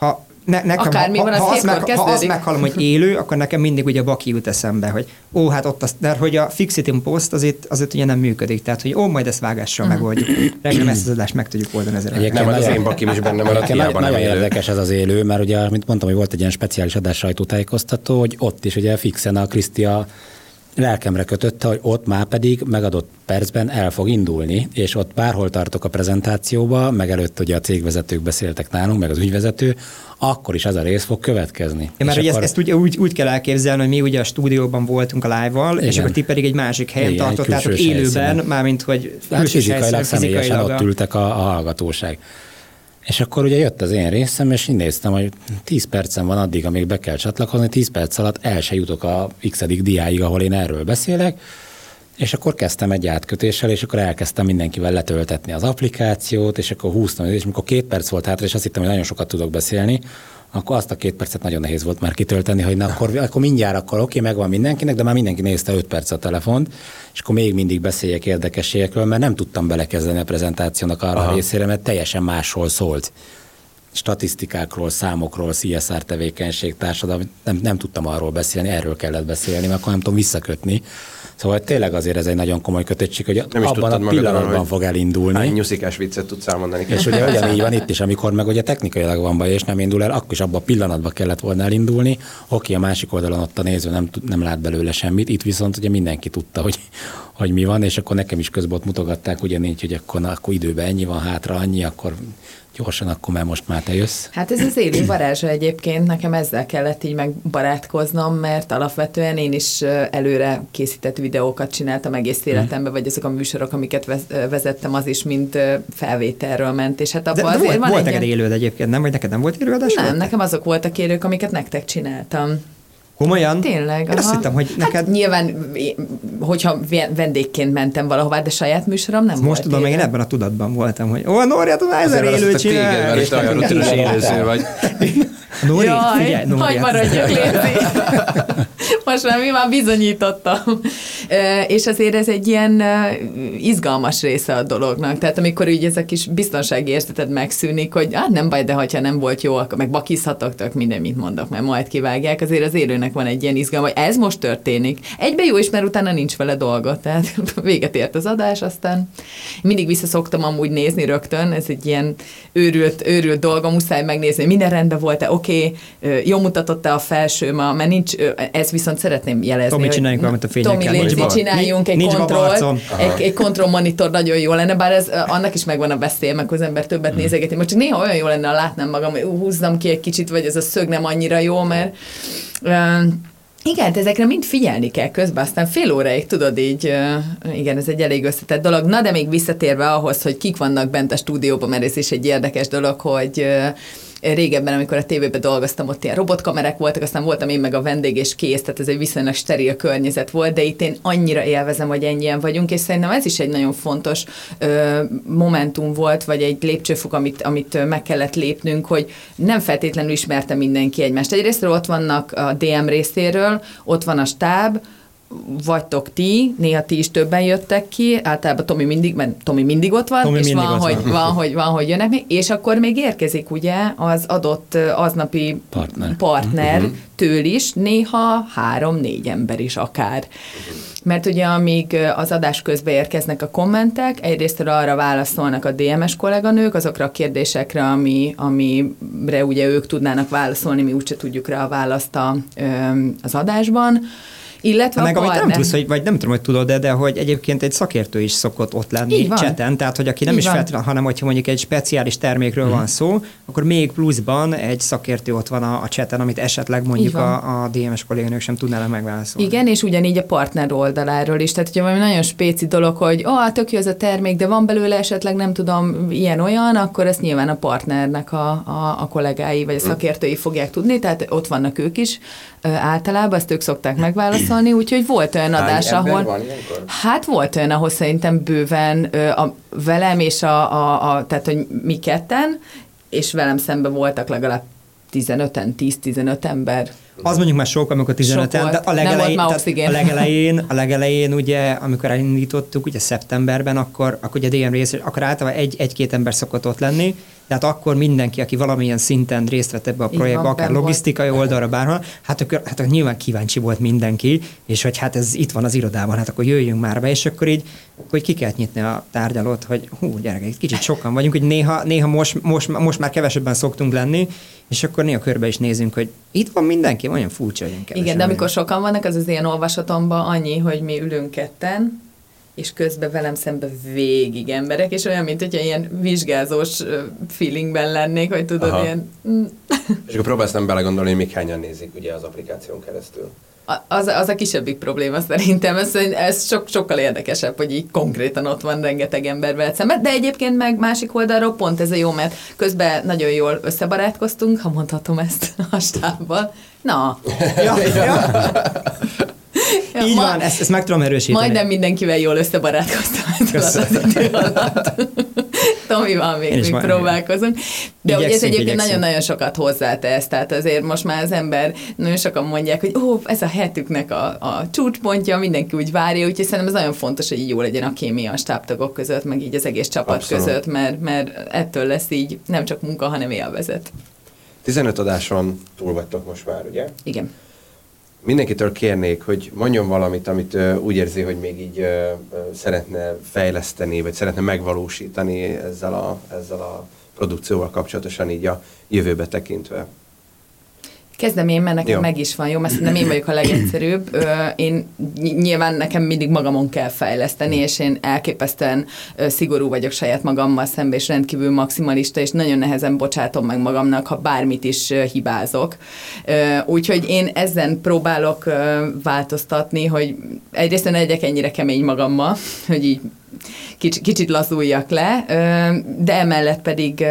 S2: ha ne, nekem,
S1: Akármi
S2: ha,
S1: van,
S2: ha,
S1: az
S2: azt meg, ha azt meghallom, hogy élő, akkor nekem mindig ugye a baki jut eszembe, hogy ó, hát ott az, de hogy a Fixity Post az itt, az itt ugye nem működik, tehát hogy ó, majd ezt vágással
S1: Mhm.
S2: megoldjuk. Remélem ezt az adást meg tudjuk oldani ezzel.
S4: Egyébként
S3: az
S4: nagyon-
S3: én bakim is benne
S4: Egyébként
S3: hiába
S4: nagyon, nagyon érdekes ez az élő, mert ugye, mint mondtam, hogy volt egy ilyen speciális adás sajtótájékoztató, hogy ott is ugye fixen a Krisztia lelkemre kötötte, hogy ott már pedig megadott percben el fog indulni, és ott bárhol tartok a prezentációba, meg előtt ugye a cégvezetők beszéltek nálunk, meg az ügyvezető, akkor is ez a rész fog következni.
S2: Ja, mert
S4: És
S2: ugye
S4: akkor-
S2: ezt, ezt ugye úgy, úgy kell elképzelni, hogy mi ugye a stúdióban voltunk a live-val, és
S4: Igen.
S2: akkor ti pedig egy másik helyen
S4: Igen,
S2: tartottátok élőben, mármint hogy
S4: Hát fizikailag,
S2: helyszínen,
S4: személyesen
S2: fizikailag
S4: ott
S2: a-
S4: ültek a, a hallgatóság. És akkor ugye jött az én részem, és így néztem, hogy 10 percem van addig, amíg be kell csatlakozni, 10 perc alatt el se jutok a x diáig, ahol én erről beszélek, és akkor kezdtem egy átkötéssel, és akkor elkezdtem mindenkivel letöltetni az applikációt, és akkor húztam, és amikor két perc volt hátra, és azt hittem, hogy nagyon sokat tudok beszélni, akkor azt a két percet nagyon nehéz volt már kitölteni, hogy na akkor, akkor mindjárt, akkor oké, megvan mindenkinek, de már mindenki nézte 5 perc a telefont, és akkor még mindig beszéljek érdekességekről, mert nem tudtam belekezdeni a prezentációnak arra a részére, mert teljesen másról szólt statisztikákról, számokról, CSR tevékenység, társadalmi, nem, nem tudtam arról beszélni, erről kellett beszélni, mert akkor nem tudom visszakötni. Szóval tényleg azért ez egy nagyon komoly kötöttség, hogy
S3: Nem is
S4: abban a pillanatban fog elindulni.
S3: Hány nyuszikás viccet tudsz elmondani?
S4: És ugye ugyanígy van itt is, amikor meg ugye technikailag van baj, és nem indul el, akkor is abban a pillanatban kellett volna elindulni. Oké, a másik oldalon ott a néző nem, nem lát belőle semmit, itt viszont ugye mindenki tudta, hogy, hogy mi van, és akkor nekem is közben ott mutogatták ugyanígy, hogy akkor, na, akkor időben ennyi van hátra, annyi, akkor gyorsan, akkor már most már te jössz.
S1: Hát ez az élő varázsa egyébként, nekem ezzel kellett így megbarátkoznom, mert alapvetően én is előre készített videókat csináltam egész mhm. életemben, vagy azok a műsorok, amiket vezettem, az is mind felvételről ment, és hát
S2: abban de, de azért volt, van volt egy neked élőd egyébként, nem? Vagy neked nem volt élőadás?
S1: Nem, nekem azok voltak élők, amiket nektek csináltam.
S2: Komolyan?
S1: Tényleg.
S2: Én azt hittem, hogy hát neked...
S1: Hát nyilván, hogyha vendégként mentem valahová, de saját műsorom nem
S2: Most volt tudom, én ebben a tudatban voltam, hogy ó, Nóri, hát ezer élő csinál.
S3: Nagyon rutinos élőző vagy.
S2: Nóri, Jaj, figyelj, Nóri.
S1: Hogy hát- maradjak, Most már mi már bizonyítottam. És azért ez egy ilyen izgalmas része a dolognak. Tehát amikor így ez a kis biztonsági érzeted megszűnik, hogy hát nem baj, de ha nem volt jó, akkor meg bakizhatok, tök minden, mit mondok, mert majd kivágják. Azért az élőnek van egy ilyen izgalma, hogy ez most történik. Egybe jó is, mert utána nincs vele dolga. Tehát véget ért az adás, aztán mindig visszaszoktam amúgy nézni rögtön. Ez egy ilyen őrült, őrült dolga, muszáj megnézni, minden rendben volt-e, oké, okay, jó mutatott-e a felső ma, mert nincs, ez viszont szeretném jelezni.
S2: Tomi, csináljunk valamit a fényekkel.
S1: Tomi, nincs csináljunk egy nincs kontroll, egy, egy kontroll monitor nagyon jó lenne, bár ez annak is megvan a veszélye, meg az ember többet hmm. nézegeti. Most csak néha olyan jó lenne, ha látnám magam, hogy húzzam ki egy kicsit, vagy ez a szög nem annyira jó, mert uh, igen, ezekre mind figyelni kell közben, aztán fél óráig tudod így, igen, ez egy elég összetett dolog. Na, de még visszatérve ahhoz, hogy kik vannak bent a stúdióban, mert ez is egy érdekes dolog, hogy régebben, amikor a tévében dolgoztam, ott ilyen robotkamerák voltak, aztán voltam én meg a vendég és kész, tehát ez egy viszonylag steril környezet volt, de itt én annyira élvezem, hogy ennyien vagyunk, és szerintem ez is egy nagyon fontos ö, momentum volt, vagy egy lépcsőfok, amit, amit meg kellett lépnünk, hogy nem feltétlenül ismerte mindenki egymást. Egyrészt ott vannak a DM részéről, ott van a stáb, vagytok ti, néha ti is többen jöttek ki, általában Tomi mindig, mert Tomi mindig ott van, Tomi és van, hogy, van. van, hogy, van, hogy jönnek még, és akkor még érkezik ugye az adott aznapi partner, partner uh-huh. től is, néha három-négy ember is akár. Mert ugye amíg az adás közben érkeznek a kommentek, egyrészt arra válaszolnak a DMS kolléganők, azokra a kérdésekre, ami, amire ugye ők tudnának válaszolni, mi úgyse tudjuk rá a választ a, az adásban, illetve
S2: meg a amit nem tudsz, hogy, vagy nem tudom, hogy tudod de, de hogy egyébként egy szakértő is szokott ott lenni cseten, tehát hogy aki nem Így is feltétlenül, hanem hogyha mondjuk egy speciális termékről hmm. van szó, akkor még pluszban egy szakértő ott van a, a cseten, amit esetleg mondjuk a, a DMS kolléganők sem tudnának megválaszolni.
S1: Igen, és ugyanígy a partner oldaláról is. Tehát, hogyha valami nagyon spéci dolog, hogy ó, oh, tök jó ez a termék, de van belőle esetleg nem tudom, ilyen-olyan, akkor ezt nyilván a partnernek a, a, a kollégái vagy a szakértői fogják tudni, tehát ott vannak ők is általában, ezt ők szokták megválaszolni, úgyhogy volt olyan adás, ahol... Van hát volt olyan, ahol szerintem bőven a, velem és a, a, a, tehát hogy mi ketten, és velem szemben voltak legalább 15-en, 10-15 ember.
S2: Az mondjuk már sok, amikor 15 en de a legelején, tehát a legelején, a legelején, ugye, amikor elindítottuk, ugye szeptemberben, akkor, akkor ugye DM rész, akkor általában egy, egy-két ember szokott ott lenni, tehát akkor mindenki, aki valamilyen szinten részt vett ebbe a projektbe, akár logisztikai volt. oldalra, bárhol, hát akkor, hát akkor nyilván kíváncsi volt mindenki, és hogy hát ez itt van az irodában, hát akkor jöjjünk már be, és akkor így, hogy ki kellett nyitni a tárgyalót, hogy hú, gyerekek, kicsit sokan vagyunk, hogy néha, néha most, most, most már kevesebben szoktunk lenni, és akkor néha körbe is nézünk, hogy itt van mindenki, olyan furcsa, hogy
S1: Igen, de amikor sokan vannak, az az ilyen olvasatomban annyi, hogy mi ülünk ketten, és közben velem szembe végig emberek, és olyan, mint hogyha ilyen vizsgázós feelingben lennék, hogy tudod, Aha. ilyen... Mm.
S3: és akkor próbálsz nem belegondolni, hogy mik hányan nézik ugye az applikáción keresztül.
S1: Az, az a kisebbik probléma szerintem, ez, ez sok, sokkal érdekesebb, hogy így konkrétan ott van rengeteg ember veled szemben, de egyébként meg másik oldalról pont ez a jó, mert közben nagyon jól összebarátkoztunk, ha mondhatom ezt a stábbal. Na. ja, ja.
S2: Ja, Így ma, van, ezt, ezt meg tudom erősíteni.
S1: Majdnem mindenkivel jól összebarátkoztam az idő alatt. van még, még próbálkozunk. De ugye ez egyébként nagyon-nagyon sokat hozzátesz, tehát azért most már az ember, nagyon sokan mondják, hogy ó, ez a hetüknek a, a csúcspontja, mindenki úgy várja, úgyhogy szerintem ez nagyon fontos, hogy így jó legyen a kémia a stábtagok között, meg így az egész csapat Abszolút. között, mert, mert ettől lesz így nem csak munka, hanem élvezet.
S3: 15 adáson túl vagytok most már, ugye?
S1: Igen
S3: mindenkitől kérnék, hogy mondjon valamit, amit uh, úgy érzi, hogy még így uh, szeretne fejleszteni, vagy szeretne megvalósítani ezzel a, ezzel a produkcióval kapcsolatosan így a jövőbe tekintve.
S1: Kezdem én, mert nekem
S3: Jó.
S1: meg is van, jó, mert nem én vagyok a legegyszerűbb. Ö, Én ny- nyilván nekem mindig magamon kell fejleszteni, és én elképesztően ö, szigorú vagyok saját magammal szemben, és rendkívül maximalista, és nagyon nehezen bocsátom meg magamnak, ha bármit is ö, hibázok. Ö, Úgyhogy én ezen próbálok ö, változtatni, hogy egyrészt ne legyek ennyire kemény magammal, hogy így kicsit, kicsit lazuljak le, de emellett pedig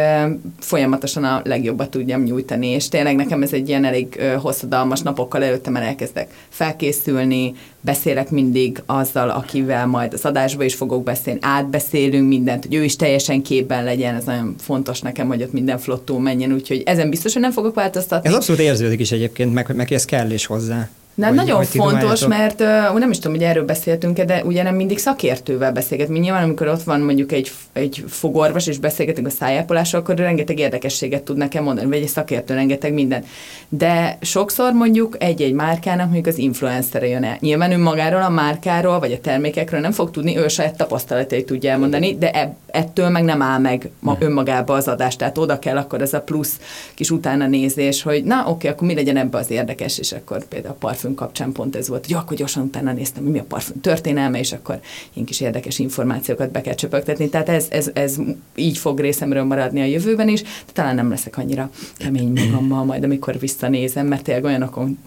S1: folyamatosan a legjobbat tudjam nyújtani, és tényleg nekem ez egy ilyen elég hosszadalmas napokkal előtte, mert elkezdek felkészülni, beszélek mindig azzal, akivel majd az adásba is fogok beszélni, átbeszélünk mindent, hogy ő is teljesen képben legyen, ez nagyon fontos nekem, hogy ott minden flottul menjen, úgyhogy ezen biztos, hogy nem fogok változtatni.
S2: Ez abszolút érződik is egyébként, meg, meg ez kell is hozzá.
S1: De
S2: Hogy-
S1: nagyon
S2: hogy
S1: fontos, mert uh, nem is tudom, hogy erről beszéltünk de ugye nem mindig szakértővel beszélgetünk. Nyilván, amikor ott van mondjuk egy, egy fogorvos, és beszélgetünk a szájápolásról, akkor rengeteg érdekességet tud nekem mondani, vagy egy szakértő rengeteg minden. De sokszor mondjuk egy-egy márkának mondjuk az influencer jön el. Nyilván ő magáról, a márkáról, vagy a termékekről nem fog tudni, ő saját tapasztalatait tudja elmondani, de eb- ettől meg nem áll meg ma önmagába az adás. Tehát oda kell akkor ez a plusz kis utána nézés, hogy na oké, akkor mi legyen ebbe az érdekes, és akkor például a parfüm kapcsán pont ez volt, hogy akkor gyorsan utána néztem, hogy mi a parfüm történelme, és akkor ilyen kis érdekes információkat be kell csöpögtetni. Tehát ez, ez, ez így fog részemről maradni a jövőben is, de talán nem leszek annyira kemény magammal majd, amikor visszanézem, mert tényleg olyanokon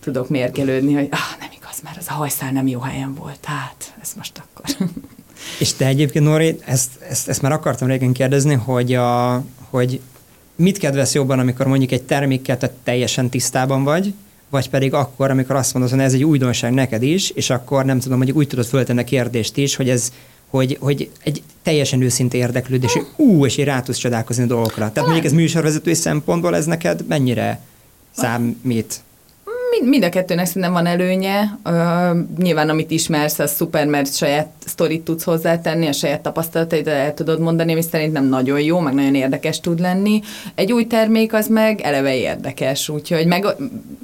S1: tudok mérgelődni, hogy ah, nem igaz, mert az a hajszál nem jó helyen volt, hát ez most akkor.
S2: És te egyébként, Nóri, ezt, ezt, ezt már akartam régen kérdezni, hogy, a, hogy mit kedvesz jobban, amikor mondjuk egy termékkel te teljesen tisztában vagy, vagy pedig akkor, amikor azt mondod, hogy ez egy újdonság neked is, és akkor nem tudom, mondjuk úgy tudod föltenni a kérdést is, hogy ez hogy, hogy egy teljesen őszinte érdeklődés, hogy ú, és így rá tudsz csodálkozni a dolgokra. Tehát mondjuk ez műsorvezetői szempontból ez neked mennyire számít?
S1: Mind, a kettőnek szerintem van előnye. Uh, nyilván, amit ismersz, az szuper, mert saját sztorit tudsz hozzátenni, a saját tapasztalataidat el tudod mondani, ami szerintem nagyon jó, meg nagyon érdekes tud lenni. Egy új termék az meg eleve érdekes, úgyhogy meg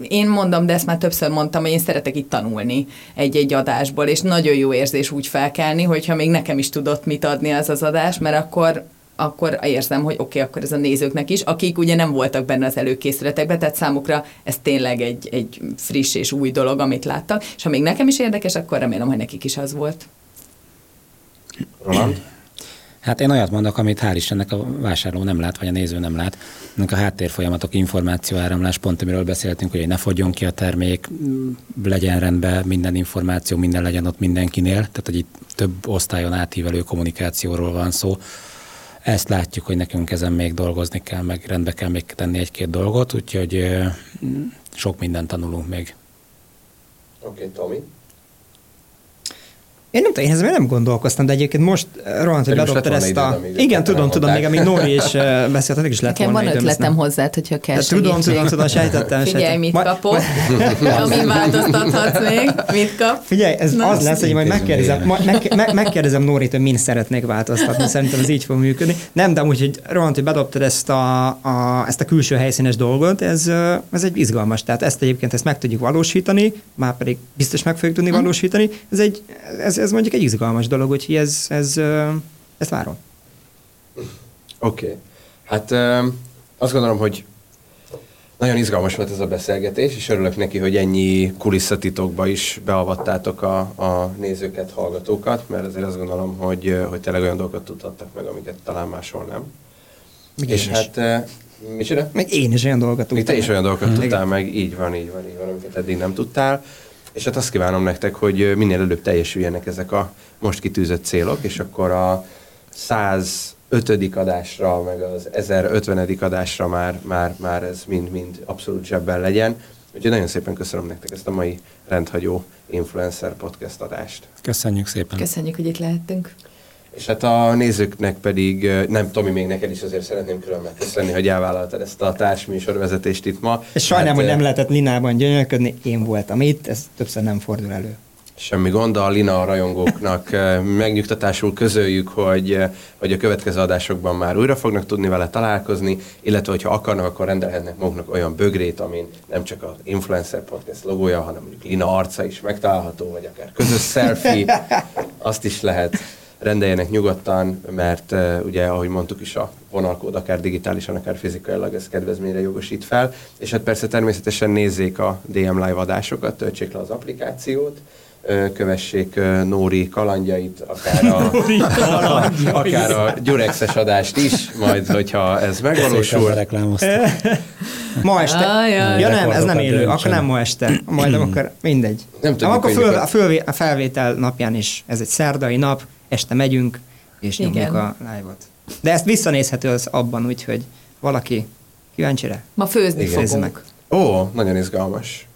S1: én mondom, de ezt már többször mondtam, hogy én szeretek itt tanulni egy-egy adásból, és nagyon jó érzés úgy felkelni, hogyha még nekem is tudott mit adni az az adás, mert akkor akkor érzem, hogy oké, okay, akkor ez a nézőknek is, akik ugye nem voltak benne az előkészületekben, tehát számukra ez tényleg egy, egy friss és új dolog, amit láttak, és ha még nekem is érdekes, akkor remélem, hogy nekik is az volt.
S3: Roland?
S4: Hát én olyat mondok, amit hál' Istennek a vásárló nem lát, vagy a néző nem lát. Ennek a háttérfolyamatok, információáramlás, pont amiről beszéltünk, hogy ne fogjon ki a termék, legyen rendben minden információ, minden legyen ott mindenkinél, tehát hogy itt több osztályon átívelő kommunikációról van szó. Ezt látjuk, hogy nekünk ezen még dolgozni kell, meg rendbe kell még tenni egy-két dolgot, úgyhogy sok mindent tanulunk még.
S3: Oké, okay, Tomi.
S2: Én nem tudom, én ezzel nem gondolkoztam, de egyébként most eh, Roland, hogy bedobtad ezt a... Igen, tudom, tudom, még amíg Nóri is eh, beszélt, addig is lett
S1: Nekem
S2: volna
S1: van
S2: időm,
S1: ötletem hozzád, hogyha kell
S2: De tudom, tudom, tudom, sejtettem.
S1: Figyelj,
S2: sejtettem.
S1: mit kapok, amin változtathatsz még, mit kap.
S2: Figyelj, ez
S1: Na,
S2: az lesz, hogy majd megkérdezem, megkérdezem Nórit, hogy min szeretnék változtatni. Szerintem ez így fog működni. Nem, de amúgy, hogy Roland, hogy bedobtad ezt a, a, ezt a külső helyszínes dolgot, ez, ö, ez egy izgalmas. Tehát ezt egyébként ezt meg tudjuk valósítani, már pedig biztos meg fogjuk tudni valósítani. Ez, egy, ez, ez mondjuk egy izgalmas dolog, úgyhogy ez, ez, ezt várom.
S3: Oké. Okay. Hát azt gondolom, hogy nagyon izgalmas volt ez a beszélgetés, és örülök neki, hogy ennyi kulisszatitokba is beavattátok a, a nézőket, hallgatókat, mert azért azt gondolom, hogy, hogy tényleg olyan dolgokat tudhattak meg, amiket talán máshol nem.
S2: Még
S3: és
S2: is.
S3: hát, uh, micsoda?
S2: Meg én is olyan dolgokat
S3: Még te
S2: tudtam.
S3: is olyan dolgokat tudtál meg, így van, így van, így van, amiket eddig nem tudtál. És hát azt kívánom nektek, hogy minél előbb teljesüljenek ezek a most kitűzött célok, és akkor a 105. adásra, meg az 1050. adásra már, már, már ez mind-mind abszolút zsebben legyen. Úgyhogy nagyon szépen köszönöm nektek ezt a mai rendhagyó influencer podcast adást.
S4: Köszönjük szépen.
S1: Köszönjük, hogy itt lehettünk.
S3: És hát a nézőknek pedig, nem Tomi, még neked is azért szeretném külön megköszönni, hogy elvállaltad ezt a társműsorvezetést itt ma.
S2: És sajnálom,
S3: Hát,
S2: hogy nem lehetett Linában gyönyörködni, én voltam itt, ez többször nem fordul elő.
S3: Semmi gond, a Lina rajongóknak eh, megnyugtatásul közöljük, hogy, hogy a következő adásokban már újra fognak tudni vele találkozni, illetve hogyha akarnak, akkor rendelhetnek maguknak olyan bögrét, amin nem csak az Influencer Podcast logója, hanem mondjuk Lina arca is megtalálható, vagy akár közös selfie, azt is lehet rendeljenek nyugodtan, mert uh, ugye, ahogy mondtuk is, a vonalkód akár digitálisan, akár fizikailag ez kedvezményre jogosít fel, és hát persze természetesen nézzék a DM Live adásokat, töltsék le az applikációt, kövessék Nóri kalandjait, akár a, akár a Gyurexes adást is, majd, hogyha ez megvalósul.
S2: ma este. Ah, ja, nem, ez nem élő, akkor nem ma este. Majd akkor mindegy. Nem tudjuk, akkor föl, a, föl, a felvétel napján is, ez egy szerdai nap, este megyünk, és Igen. nyomjuk a live-ot. De ezt visszanézhető az abban, úgyhogy valaki kíváncsire?
S1: Ma főzni Igen. fogunk.
S3: Ó, nagyon izgalmas.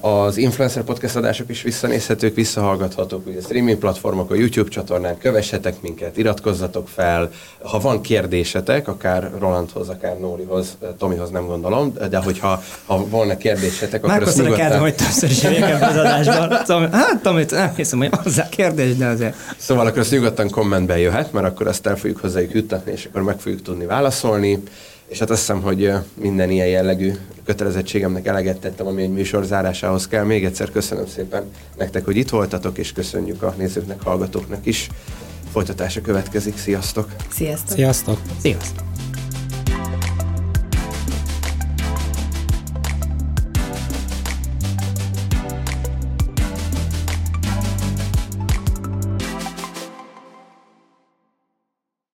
S3: Az influencer podcast adások is visszanézhetők, visszahallgathatók, ugye streaming platformok, a YouTube csatornán, kövessetek minket, iratkozzatok fel. Ha van kérdésetek, akár Rolandhoz, akár Nórihoz, Tomihoz nem gondolom, de hogyha ha volna kérdésetek, akkor
S2: azt nyugodtan... Már hogy többször is az adásban. Tomi, hát Tomit nem hiszem, hogy hozzá kérdés, de azért...
S3: Szóval akkor azt nyugodtan kommentbe jöhet, mert akkor azt el fogjuk hozzájuk juttatni, és akkor meg fogjuk tudni válaszolni. És hát azt hiszem, hogy minden ilyen jellegű kötelezettségemnek eleget tettem, ami egy műsor zárásához kell. Még egyszer köszönöm szépen nektek, hogy itt voltatok, és köszönjük a nézőknek, hallgatóknak is. Folytatása következik. Sziasztok!
S1: Sziasztok!
S4: Sziasztok!
S2: Sziasztok!